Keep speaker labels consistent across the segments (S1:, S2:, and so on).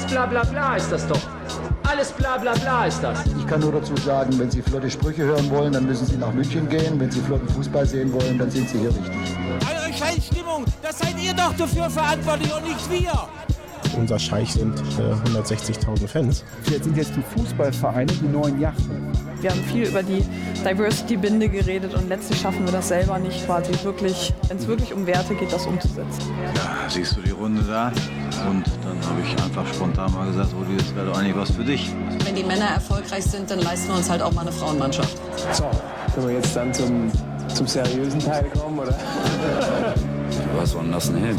S1: Alles bla bla bla ist das doch. Alles bla bla bla ist das.
S2: Ich kann nur dazu sagen, wenn Sie flotte Sprüche hören wollen, dann müssen Sie nach München gehen. Wenn Sie flotten Fußball sehen wollen, dann sind Sie hier richtig.
S3: Eure Scheißstimmung, das seid ihr doch dafür verantwortlich und nicht wir.
S4: Unser Scheich sind äh, 160.000 Fans.
S5: Jetzt sind jetzt die Fußballvereine die neuen Yachten.
S6: Wir haben viel über die Diversity-Binde geredet und letztlich schaffen wir das selber nicht quasi wirklich, wenn es wirklich um Werte geht, das umzusetzen.
S7: Ja, siehst du die Runde da? Und dann habe ich einfach spontan mal gesagt, Rudi, das wäre doch eigentlich was für dich.
S8: Wenn die Männer erfolgreich sind, dann leisten wir uns halt auch mal eine Frauenmannschaft.
S5: So, können wir jetzt dann zum, zum seriösen Teil kommen, oder?
S7: Du hast so einen nassen Helm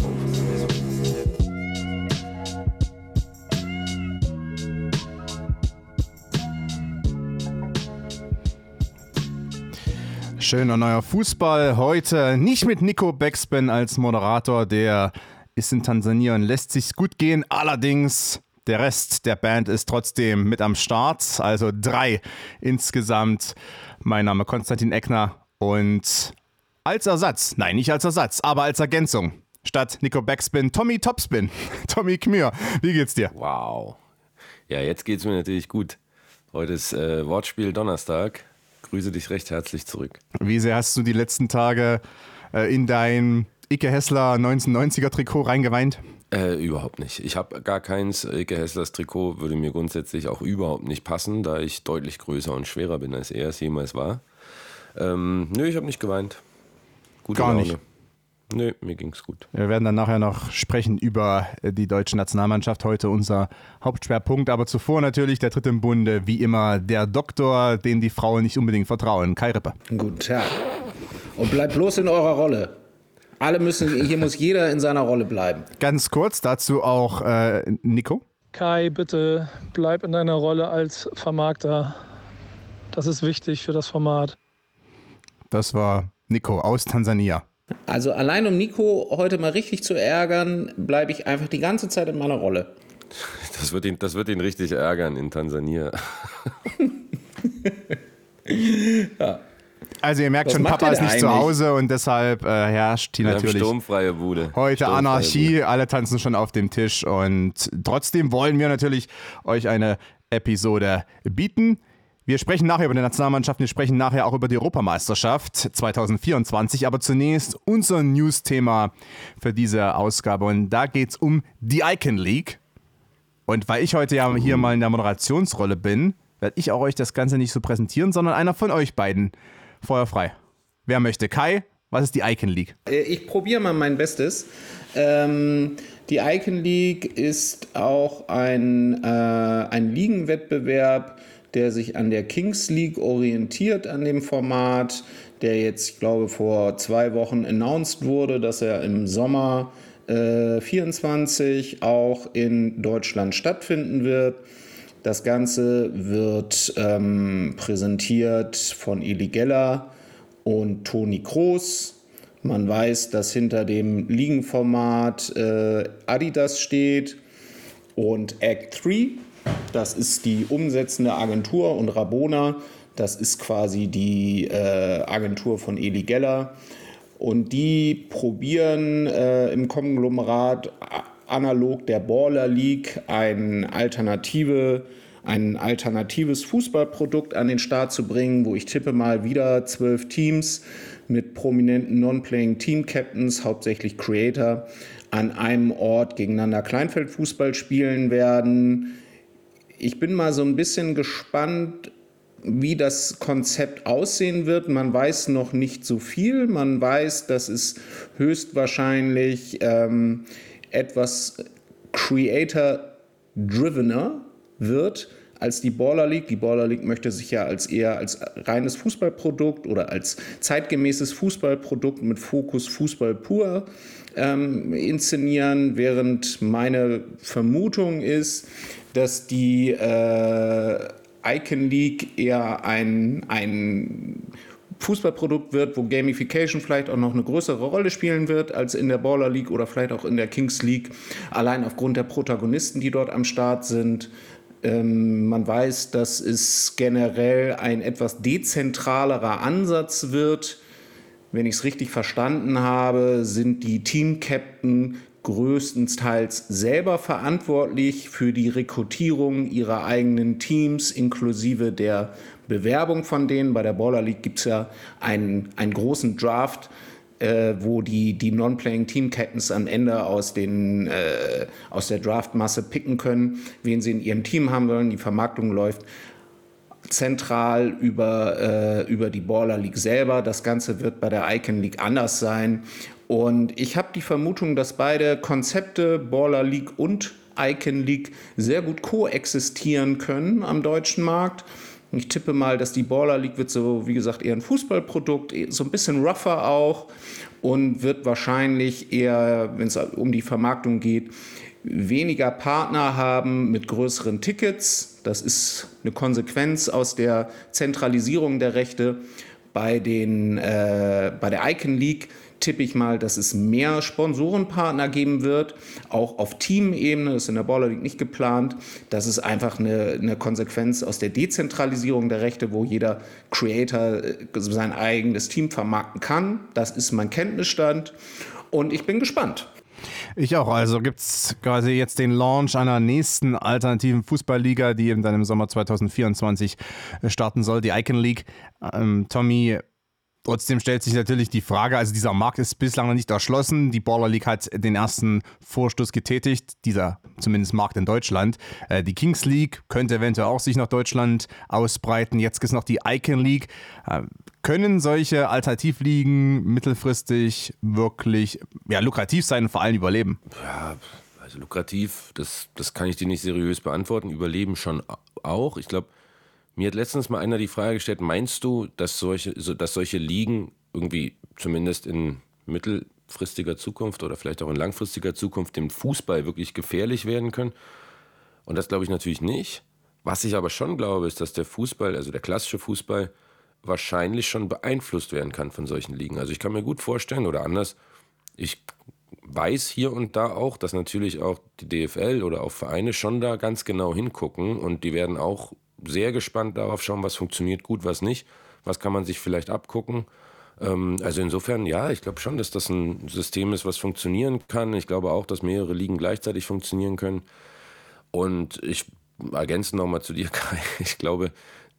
S9: Schöner neuer Fußball. Heute nicht mit Nico Backspin als Moderator, der ist in Tansania und lässt sich's gut gehen. Allerdings, der Rest der Band ist trotzdem mit am Start. Also drei insgesamt. Mein Name Konstantin Eckner und als Ersatz, nein, nicht als Ersatz, aber als Ergänzung. Statt Nico Backspin, Tommy Topspin. Tommy Kmür, wie geht's dir?
S10: Wow. Ja, jetzt geht's mir natürlich gut. Heute ist äh, Wortspiel Donnerstag. Grüße dich recht herzlich zurück.
S9: Wie sehr hast du die letzten Tage äh, in dein Icke Hessler 1990er Trikot reingeweint?
S10: Äh, überhaupt nicht. Ich habe gar keins. Icke Hesslers Trikot würde mir grundsätzlich auch überhaupt nicht passen, da ich deutlich größer und schwerer bin, als er es jemals war. Ähm, nö, ich habe nicht geweint. Gute
S9: Gar
S10: Laune.
S9: nicht.
S10: Nö, mir ging's gut.
S9: Wir werden dann nachher noch sprechen über äh, die deutsche Nationalmannschaft. Heute unser Hauptschwerpunkt. Aber zuvor natürlich der dritte im Bunde, wie immer der Doktor, dem die Frauen nicht unbedingt vertrauen. Kai Rippe.
S11: Guten Tag. Und bleibt bloß in eurer Rolle. Alle müssen, hier muss jeder in seiner Rolle bleiben.
S9: Ganz kurz dazu auch äh, Nico.
S12: Kai, bitte bleib in deiner Rolle als Vermarkter. Das ist wichtig für das Format.
S9: Das war Nico aus Tansania.
S11: Also allein um Nico heute mal richtig zu ärgern, bleibe ich einfach die ganze Zeit in meiner Rolle.
S10: Das wird ihn, das wird ihn richtig ärgern in Tansania.
S11: ja.
S9: Also ihr merkt
S11: Was
S9: schon, Papa ist nicht zu
S11: eigentlich?
S9: Hause und deshalb äh, herrscht
S10: Wir haben
S9: natürlich
S10: sturmfreie Bude.
S9: heute
S10: Sturmfreie
S9: Anarchie.
S10: Bude.
S9: Alle tanzen schon auf dem Tisch und trotzdem wollen wir natürlich euch eine Episode bieten. Wir sprechen nachher über die Nationalmannschaft, wir sprechen nachher auch über die Europameisterschaft 2024, aber zunächst unser News-Thema für diese Ausgabe und da geht es um die Icon League. Und weil ich heute ja hier mal in der Moderationsrolle bin, werde ich auch euch das Ganze nicht so präsentieren, sondern einer von euch beiden. Feuer frei. Wer möchte? Kai, was ist die Icon League?
S11: Äh, Ich probiere mal mein Bestes. Ähm, die Icon League ist auch ein, äh, ein Ligenwettbewerb, der sich an der Kings League orientiert, an dem Format, der jetzt, ich glaube, vor zwei Wochen announced wurde, dass er im Sommer äh, 24 auch in Deutschland stattfinden wird. Das Ganze wird ähm, präsentiert von Eli Geller und Toni Kroos. Man weiß, dass hinter dem Ligenformat äh, Adidas steht und Act 3. Das ist die umsetzende Agentur und Rabona. Das ist quasi die äh, Agentur von Eli Geller. Und die probieren äh, im Konglomerat analog der Baller League ein Alternative, ein alternatives Fußballprodukt an den Start zu bringen, wo ich tippe mal wieder zwölf Teams mit prominenten Non-Playing Team Captains, hauptsächlich Creator, an einem Ort gegeneinander Kleinfeldfußball spielen werden. Ich bin mal so ein bisschen gespannt, wie das Konzept aussehen wird. Man weiß noch nicht so viel. Man weiß, dass es höchstwahrscheinlich ähm, etwas creator-drivener wird als die Baller League. Die Baller League möchte sich ja als eher als reines Fußballprodukt oder als zeitgemäßes Fußballprodukt mit Fokus Fußball pur ähm, inszenieren, während meine Vermutung ist, dass die äh, Icon League eher ein, ein Fußballprodukt wird, wo Gamification vielleicht auch noch eine größere Rolle spielen wird als in der Baller League oder vielleicht auch in der Kings League, allein aufgrund der Protagonisten, die dort am Start sind. Ähm, man weiß, dass es generell ein etwas dezentralerer Ansatz wird. Wenn ich es richtig verstanden habe, sind die Team-Captain größtenteils selber verantwortlich für die Rekrutierung ihrer eigenen Teams inklusive der Bewerbung von denen. Bei der Baller League gibt es ja einen, einen großen Draft, äh, wo die, die Non-Playing Team Captains am Ende aus, den, äh, aus der Draftmasse picken können, wen sie in ihrem Team haben wollen. Die Vermarktung läuft zentral über, äh, über die Baller League selber. Das Ganze wird bei der Icon League anders sein. Und ich habe die Vermutung, dass beide Konzepte, Baller League und Icon League, sehr gut koexistieren können am deutschen Markt. Ich tippe mal, dass die Baller League wird so, wie gesagt, eher ein Fußballprodukt, so ein bisschen rougher auch und wird wahrscheinlich eher, wenn es um die Vermarktung geht, weniger Partner haben mit größeren Tickets. Das ist eine Konsequenz aus der Zentralisierung der Rechte. Bei, den, äh, bei der Icon League tippe ich mal, dass es mehr Sponsorenpartner geben wird, auch auf Teamebene, das ist in der Baller League nicht geplant. Das ist einfach eine, eine Konsequenz aus der Dezentralisierung der Rechte, wo jeder Creator äh, sein eigenes Team vermarkten kann. Das ist mein Kenntnisstand und ich bin gespannt.
S9: Ich auch. Also gibt es quasi jetzt den Launch einer nächsten alternativen Fußballliga, die eben dann im Sommer 2024 starten soll, die Icon League. Ähm, Tommy, Trotzdem stellt sich natürlich die Frage, also dieser Markt ist bislang noch nicht erschlossen. Die Baller League hat den ersten Vorstoß getätigt, dieser zumindest Markt in Deutschland. Äh, die Kings League könnte eventuell auch sich nach Deutschland ausbreiten. Jetzt gibt es noch die Icon League. Äh, können solche Alternativligen mittelfristig wirklich ja, lukrativ sein und vor allem überleben?
S10: Ja, also lukrativ, das, das kann ich dir nicht seriös beantworten. Überleben schon auch. Ich glaube, mir hat letztens mal einer die Frage gestellt, meinst du, dass solche, dass solche Ligen irgendwie zumindest in mittelfristiger Zukunft oder vielleicht auch in langfristiger Zukunft dem Fußball wirklich gefährlich werden können? Und das glaube ich natürlich nicht. Was ich aber schon glaube, ist, dass der Fußball, also der klassische Fußball, wahrscheinlich schon beeinflusst werden kann von solchen Ligen. Also ich kann mir gut vorstellen, oder anders, ich weiß hier und da auch, dass natürlich auch die DFL oder auch Vereine schon da ganz genau hingucken und die werden auch sehr gespannt darauf schauen, was funktioniert gut, was nicht, was kann man sich vielleicht abgucken. Ähm, also insofern, ja, ich glaube schon, dass das ein System ist, was funktionieren kann. Ich glaube auch, dass mehrere Ligen gleichzeitig funktionieren können. Und ich ergänze nochmal zu dir, Kai, ich glaube,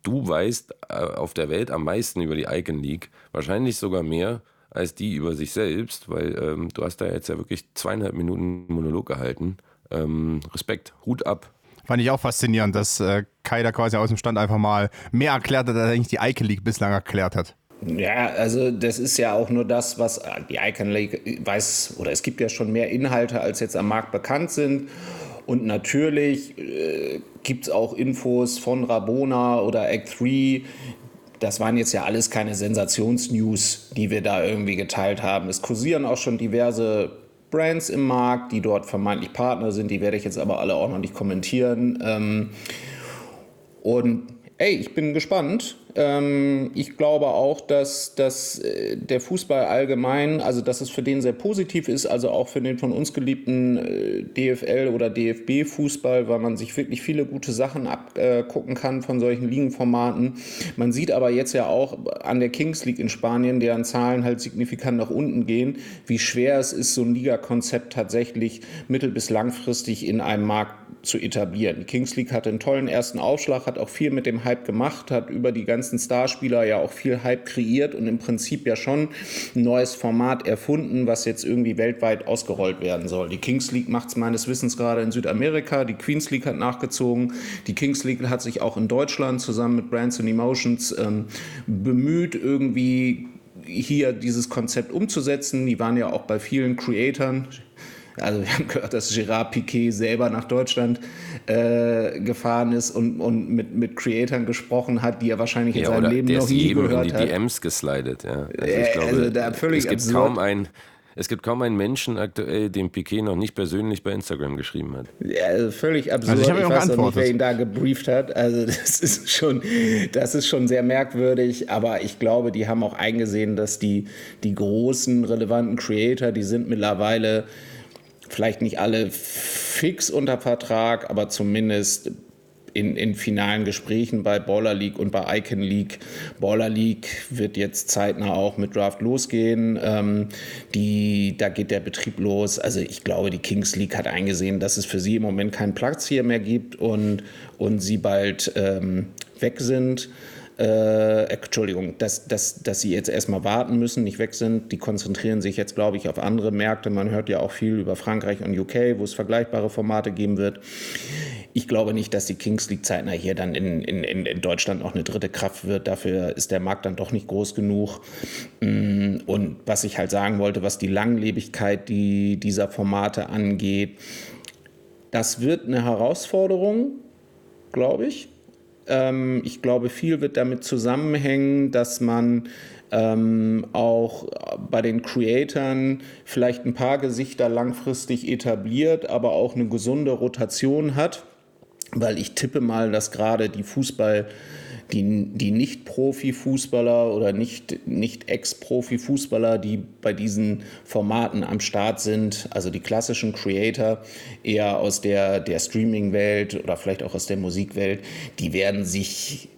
S10: du weißt äh, auf der Welt am meisten über die Icon League, wahrscheinlich sogar mehr als die über sich selbst, weil ähm, du hast da jetzt ja wirklich zweieinhalb Minuten Monolog gehalten. Ähm, Respekt, Hut ab,
S9: Fand ich auch faszinierend, dass äh, Kai da quasi aus dem Stand einfach mal mehr erklärt hat, als eigentlich die Icon League bislang erklärt hat.
S11: Ja, also das ist ja auch nur das, was die Icon League weiß, oder es gibt ja schon mehr Inhalte, als jetzt am Markt bekannt sind. Und natürlich äh, gibt es auch Infos von Rabona oder Act 3. Das waren jetzt ja alles keine Sensationsnews, die wir da irgendwie geteilt haben. Es kursieren auch schon diverse Brands im Markt, die dort vermeintlich Partner sind. Die werde ich jetzt aber alle auch noch nicht kommentieren. Ähm, und ey, ich bin gespannt. Ähm, ich glaube auch, dass, dass äh, der Fußball allgemein, also dass es für den sehr positiv ist, also auch für den von uns geliebten äh, DFL oder DFB-Fußball, weil man sich wirklich viele gute Sachen abgucken kann von solchen Ligenformaten. Man sieht aber jetzt ja auch an der Kings League in Spanien, deren Zahlen halt signifikant nach unten gehen, wie schwer es ist, so ein Ligakonzept tatsächlich mittel- bis langfristig in einem Markt zu etablieren. Die Kings League hatte einen tollen ersten Aufschlag, hat auch viel mit dem Hype gemacht, hat über die ganze ganzen Starspieler ja auch viel Hype kreiert und im Prinzip ja schon ein neues Format erfunden, was jetzt irgendwie weltweit ausgerollt werden soll. Die Kings League macht es meines Wissens gerade in Südamerika, die Queens League hat nachgezogen, die Kings League hat sich auch in Deutschland zusammen mit Brands and Emotions ähm, bemüht, irgendwie hier dieses Konzept umzusetzen. Die waren ja auch bei vielen Creatoren, also wir haben gehört, dass Gerard Piquet selber nach Deutschland äh, gefahren ist und, und mit, mit Creatoren gesprochen hat, die er wahrscheinlich in seinem Leben noch nie gehört hat.
S10: Der ist in die DMs geslidet, ja. Also ich glaube, also da völlig es gibt absurd. kaum ein es gibt kaum einen Menschen aktuell, dem Piquet noch nicht persönlich bei Instagram geschrieben hat.
S11: Ja, also völlig absurd. Also ich, ich weiß auch nicht, wer ihn da gebrieft hat. Also das ist schon, das ist schon sehr merkwürdig. Aber ich glaube, die haben auch eingesehen, dass die, die großen relevanten Creator, die sind mittlerweile vielleicht nicht alle fix unter Vertrag, aber zumindest in, in finalen Gesprächen bei Baller League und bei Icon League. Baller League wird jetzt zeitnah auch mit Draft losgehen. Ähm, die, da geht der Betrieb los. Also ich glaube, die Kings League hat eingesehen, dass es für sie im Moment keinen Platz hier mehr gibt und, und sie bald ähm, weg sind. Äh, Entschuldigung, dass, dass, dass sie jetzt erstmal warten müssen, nicht weg sind. Die konzentrieren sich jetzt, glaube ich, auf andere Märkte. Man hört ja auch viel über Frankreich und UK, wo es vergleichbare Formate geben wird. Ich glaube nicht, dass die Kings League zeitnah hier dann in, in, in Deutschland auch eine dritte Kraft wird. Dafür ist der Markt dann doch nicht groß genug. Mm, und was ich halt sagen wollte, was die Langlebigkeit die, dieser Formate angeht, das wird eine Herausforderung, glaube ich. Ähm, ich glaube, viel wird damit zusammenhängen, dass man ähm, auch bei den Creatoren vielleicht ein paar Gesichter langfristig etabliert, aber auch eine gesunde Rotation hat weil ich tippe mal, dass gerade die Fußball, die, die Nicht-Profi-Fußballer oder nicht, nicht Ex-Profi-Fußballer, die bei diesen Formaten am Start sind, also die klassischen Creator, eher aus der, der Streaming-Welt oder vielleicht auch aus der Musikwelt, die werden sich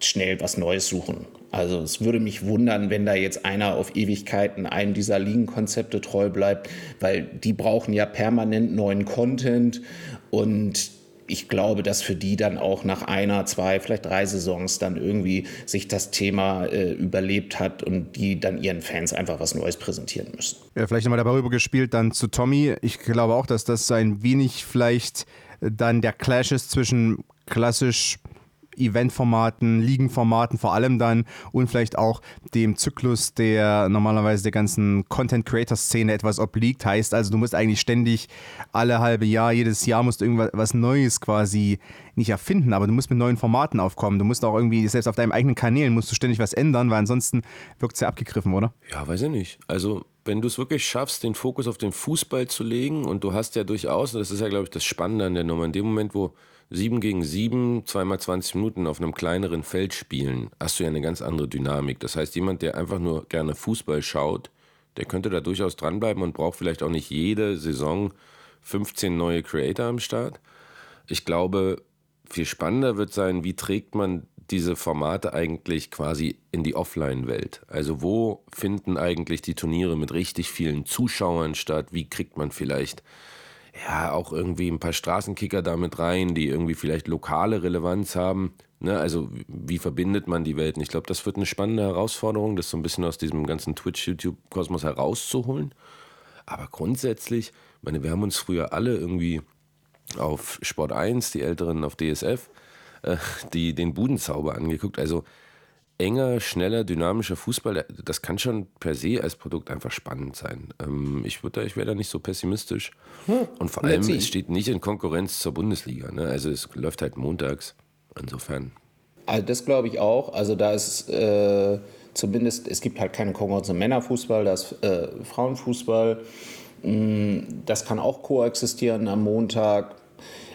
S11: schnell was Neues suchen. Also es würde mich wundern, wenn da jetzt einer auf Ewigkeiten einem dieser Ligenkonzepte treu bleibt, weil die brauchen ja permanent neuen Content und ich glaube, dass für die dann auch nach einer, zwei, vielleicht drei Saisons dann irgendwie sich das Thema äh, überlebt hat und die dann ihren Fans einfach was Neues präsentieren müssen.
S9: Ja, vielleicht nochmal darüber gespielt dann zu Tommy. Ich glaube auch, dass das ein wenig vielleicht dann der Clash ist zwischen klassisch Eventformaten, Ligenformaten vor allem dann und vielleicht auch dem Zyklus, der normalerweise der ganzen Content-Creator-Szene etwas obliegt. Heißt also, du musst eigentlich ständig alle halbe Jahr, jedes Jahr musst du irgendwas Neues quasi nicht erfinden, aber du musst mit neuen Formaten aufkommen. Du musst auch irgendwie, selbst auf deinen eigenen Kanälen musst du ständig was ändern, weil ansonsten wirkt es ja abgegriffen, oder?
S10: Ja, weiß ich nicht. Also wenn du es wirklich schaffst, den Fokus auf den Fußball zu legen und du hast ja durchaus, und das ist ja, glaube ich, das Spannende an der Nummer, in dem Moment, wo 7 gegen 7, zweimal 20 Minuten auf einem kleineren Feld spielen, hast du ja eine ganz andere Dynamik. Das heißt, jemand, der einfach nur gerne Fußball schaut, der könnte da durchaus dranbleiben und braucht vielleicht auch nicht jede Saison 15 neue Creator am Start. Ich glaube, viel spannender wird sein, wie trägt man diese Formate eigentlich quasi in die Offline-Welt? Also wo finden eigentlich die Turniere mit richtig vielen Zuschauern statt? Wie kriegt man vielleicht ja, auch irgendwie ein paar Straßenkicker damit rein, die irgendwie vielleicht lokale Relevanz haben. Ne? Also wie verbindet man die Welten? Ich glaube, das wird eine spannende Herausforderung, das so ein bisschen aus diesem ganzen Twitch-YouTube-Kosmos herauszuholen. Aber grundsätzlich, meine, wir haben uns früher alle irgendwie auf Sport 1, die Älteren auf DSF, äh, die den Budenzauber angeguckt. Also enger, schneller, dynamischer Fußball, das kann schon per se als Produkt einfach spannend sein. Ähm, ich würde, ich wäre da nicht so pessimistisch. Hm, Und vor allem, es steht nicht in Konkurrenz zur Bundesliga. Ne? Also es läuft halt montags. Insofern.
S11: Also das glaube ich auch. Also da ist äh, zumindest, es gibt halt keine Konkurrenz im Männerfußball, da ist äh, Frauenfußball. Mm, das kann auch koexistieren am Montag.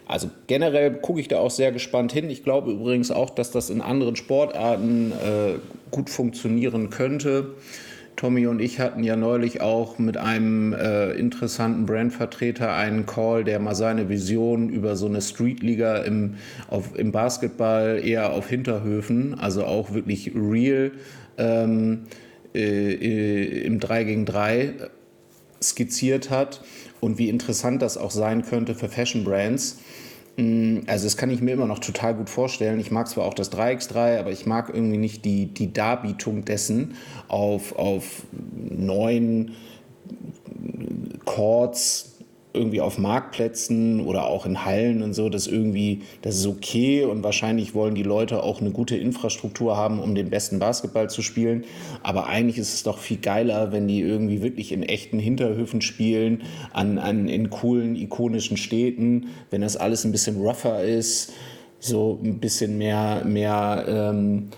S11: Also generell gucke ich da auch sehr gespannt hin. Ich glaube übrigens auch, dass das in anderen Sportarten äh, gut funktionieren könnte. Tommy und ich hatten ja neulich auch mit einem äh, interessanten Brandvertreter einen Call, der mal seine Vision über so eine Streetliga im, im Basketball eher auf Hinterhöfen, also auch wirklich real ähm, äh, äh im 3 gegen 3 skizziert hat und wie interessant das auch sein könnte für Fashion Brands. Mm, also das kann ich mir immer noch total gut vorstellen. Ich mag zwar auch das 3x3, aber ich mag irgendwie nicht die, die Darbietung dessen auf, auf neun Chords irgendwie auf Marktplätzen oder auch in Hallen und so, das irgendwie, das ist okay und wahrscheinlich wollen die Leute auch eine gute Infrastruktur haben, um den besten Basketball zu spielen. Aber eigentlich ist es doch viel geiler, wenn die irgendwie wirklich in echten Hinterhöfen spielen, an, an, in coolen, ikonischen Städten, wenn das alles ein bisschen rougher ist, so ein bisschen mehr, mehr, ähm,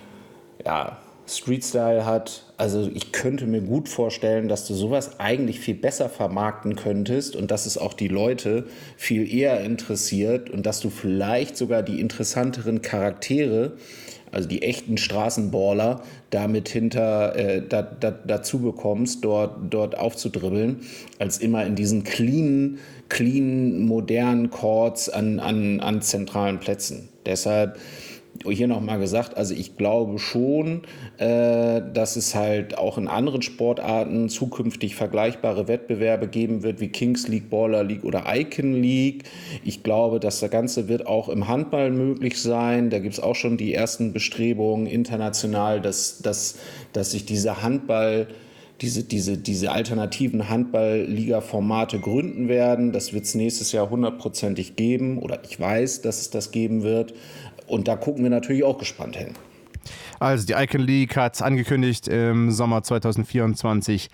S11: ja, Street-Style hat. Also ich könnte mir gut vorstellen, dass du sowas eigentlich viel besser vermarkten könntest und dass es auch die Leute viel eher interessiert und dass du vielleicht sogar die interessanteren Charaktere, also die echten Straßenballer, damit hinter äh, da, da, dazu bekommst, dort, dort aufzudribbeln, als immer in diesen cleanen, clean, modernen Chords an, an, an zentralen Plätzen. Deshalb hier nochmal gesagt, also ich glaube schon, äh, dass es halt auch in anderen Sportarten zukünftig vergleichbare Wettbewerbe geben wird, wie Kings League, Baller League oder Icon League. Ich glaube, dass das Ganze wird auch im Handball möglich sein. Da gibt es auch schon die ersten Bestrebungen international, dass, dass, dass sich diese Handball- diese, diese, diese alternativen Handball-Liga-Formate gründen werden. Das wird es nächstes Jahr hundertprozentig geben oder ich weiß, dass es das geben wird. Und da gucken wir natürlich auch gespannt hin.
S9: Also die Icon League hat angekündigt, im Sommer 2024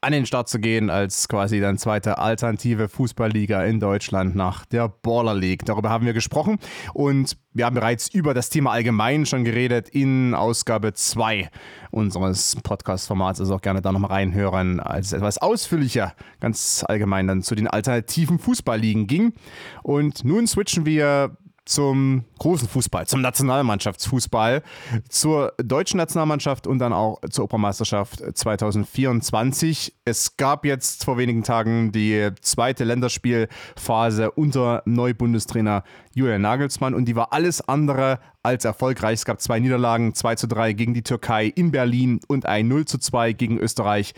S9: an den Start zu gehen als quasi dann zweite alternative Fußballliga in Deutschland nach der Baller League. Darüber haben wir gesprochen und wir haben bereits über das Thema allgemein schon geredet in Ausgabe 2 unseres Podcast-Formats. Also auch gerne da nochmal reinhören, als es etwas ausführlicher ganz allgemein dann zu den alternativen Fußballligen ging. Und nun switchen wir zum großen Fußball, zum Nationalmannschaftsfußball, zur deutschen Nationalmannschaft und dann auch zur Europameisterschaft 2024. Es gab jetzt vor wenigen Tagen die zweite Länderspielphase unter Neubundestrainer Julian Nagelsmann und die war alles andere als erfolgreich. Es gab zwei Niederlagen, 2 zu 3 gegen die Türkei in Berlin und ein 0 zu 2 gegen Österreich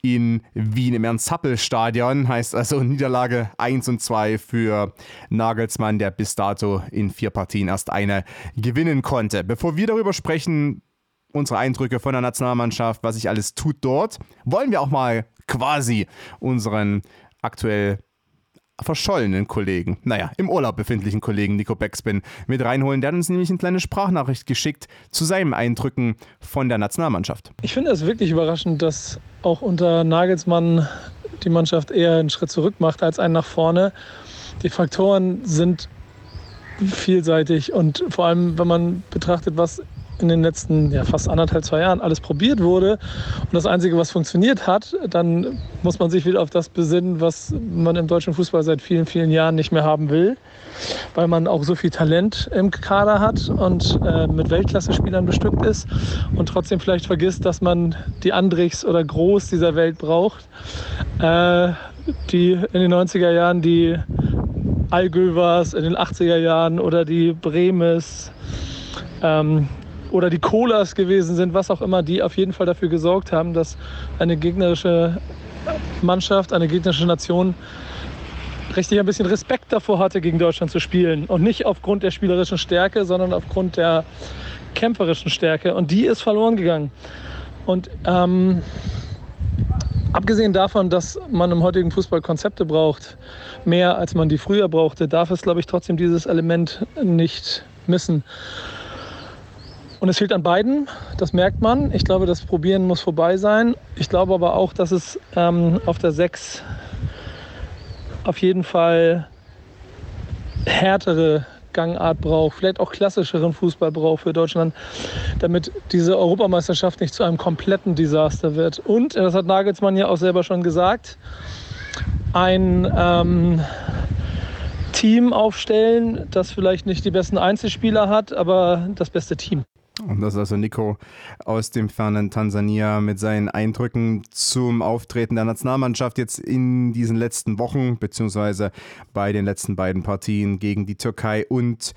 S9: in Wien im Ernst-Happel-Stadion. Heißt also Niederlage 1 und 2 für Nagelsmann, der bis dato in vier Partien erst eine gewinnen konnte. Bevor wir darüber sprechen, unsere Eindrücke von der Nationalmannschaft, was sich alles tut dort, wollen wir auch mal quasi unseren aktuell verschollenen Kollegen, naja, im Urlaub befindlichen Kollegen Nico Beckspin mit reinholen. Der hat uns nämlich eine kleine Sprachnachricht geschickt zu seinen Eindrücken von der Nationalmannschaft.
S12: Ich finde es wirklich überraschend, dass auch unter Nagelsmann die Mannschaft eher einen Schritt zurück macht als einen nach vorne. Die Faktoren sind vielseitig und vor allem, wenn man betrachtet, was in den letzten ja, fast anderthalb, zwei Jahren alles probiert wurde und das Einzige, was funktioniert hat, dann muss man sich wieder auf das besinnen, was man im deutschen Fußball seit vielen, vielen Jahren nicht mehr haben will, weil man auch so viel Talent im Kader hat und äh, mit Weltklasse-Spielern bestückt ist und trotzdem vielleicht vergisst, dass man die Andrichs oder Groß dieser Welt braucht, äh, die in den 90er Jahren die Allgövers in den 80er Jahren oder die Bremes, ähm, oder die Colas gewesen sind, was auch immer, die auf jeden Fall dafür gesorgt haben, dass eine gegnerische Mannschaft, eine gegnerische Nation richtig ein bisschen Respekt davor hatte, gegen Deutschland zu spielen. Und nicht aufgrund der spielerischen Stärke, sondern aufgrund der kämpferischen Stärke. Und die ist verloren gegangen. Und ähm, abgesehen davon, dass man im heutigen Fußball Konzepte braucht, mehr als man die früher brauchte, darf es, glaube ich, trotzdem dieses Element nicht missen. Und es fehlt an beiden, das merkt man. Ich glaube, das Probieren muss vorbei sein. Ich glaube aber auch, dass es ähm, auf der 6 auf jeden Fall härtere Gangart braucht, vielleicht auch klassischeren Fußball braucht für Deutschland, damit diese Europameisterschaft nicht zu einem kompletten Desaster wird. Und, das hat Nagelsmann ja auch selber schon gesagt, ein ähm, Team aufstellen, das vielleicht nicht die besten Einzelspieler hat, aber das beste Team.
S9: Und das ist also Nico aus dem fernen Tansania mit seinen Eindrücken zum Auftreten der Nationalmannschaft jetzt in diesen letzten Wochen, beziehungsweise bei den letzten beiden Partien gegen die Türkei und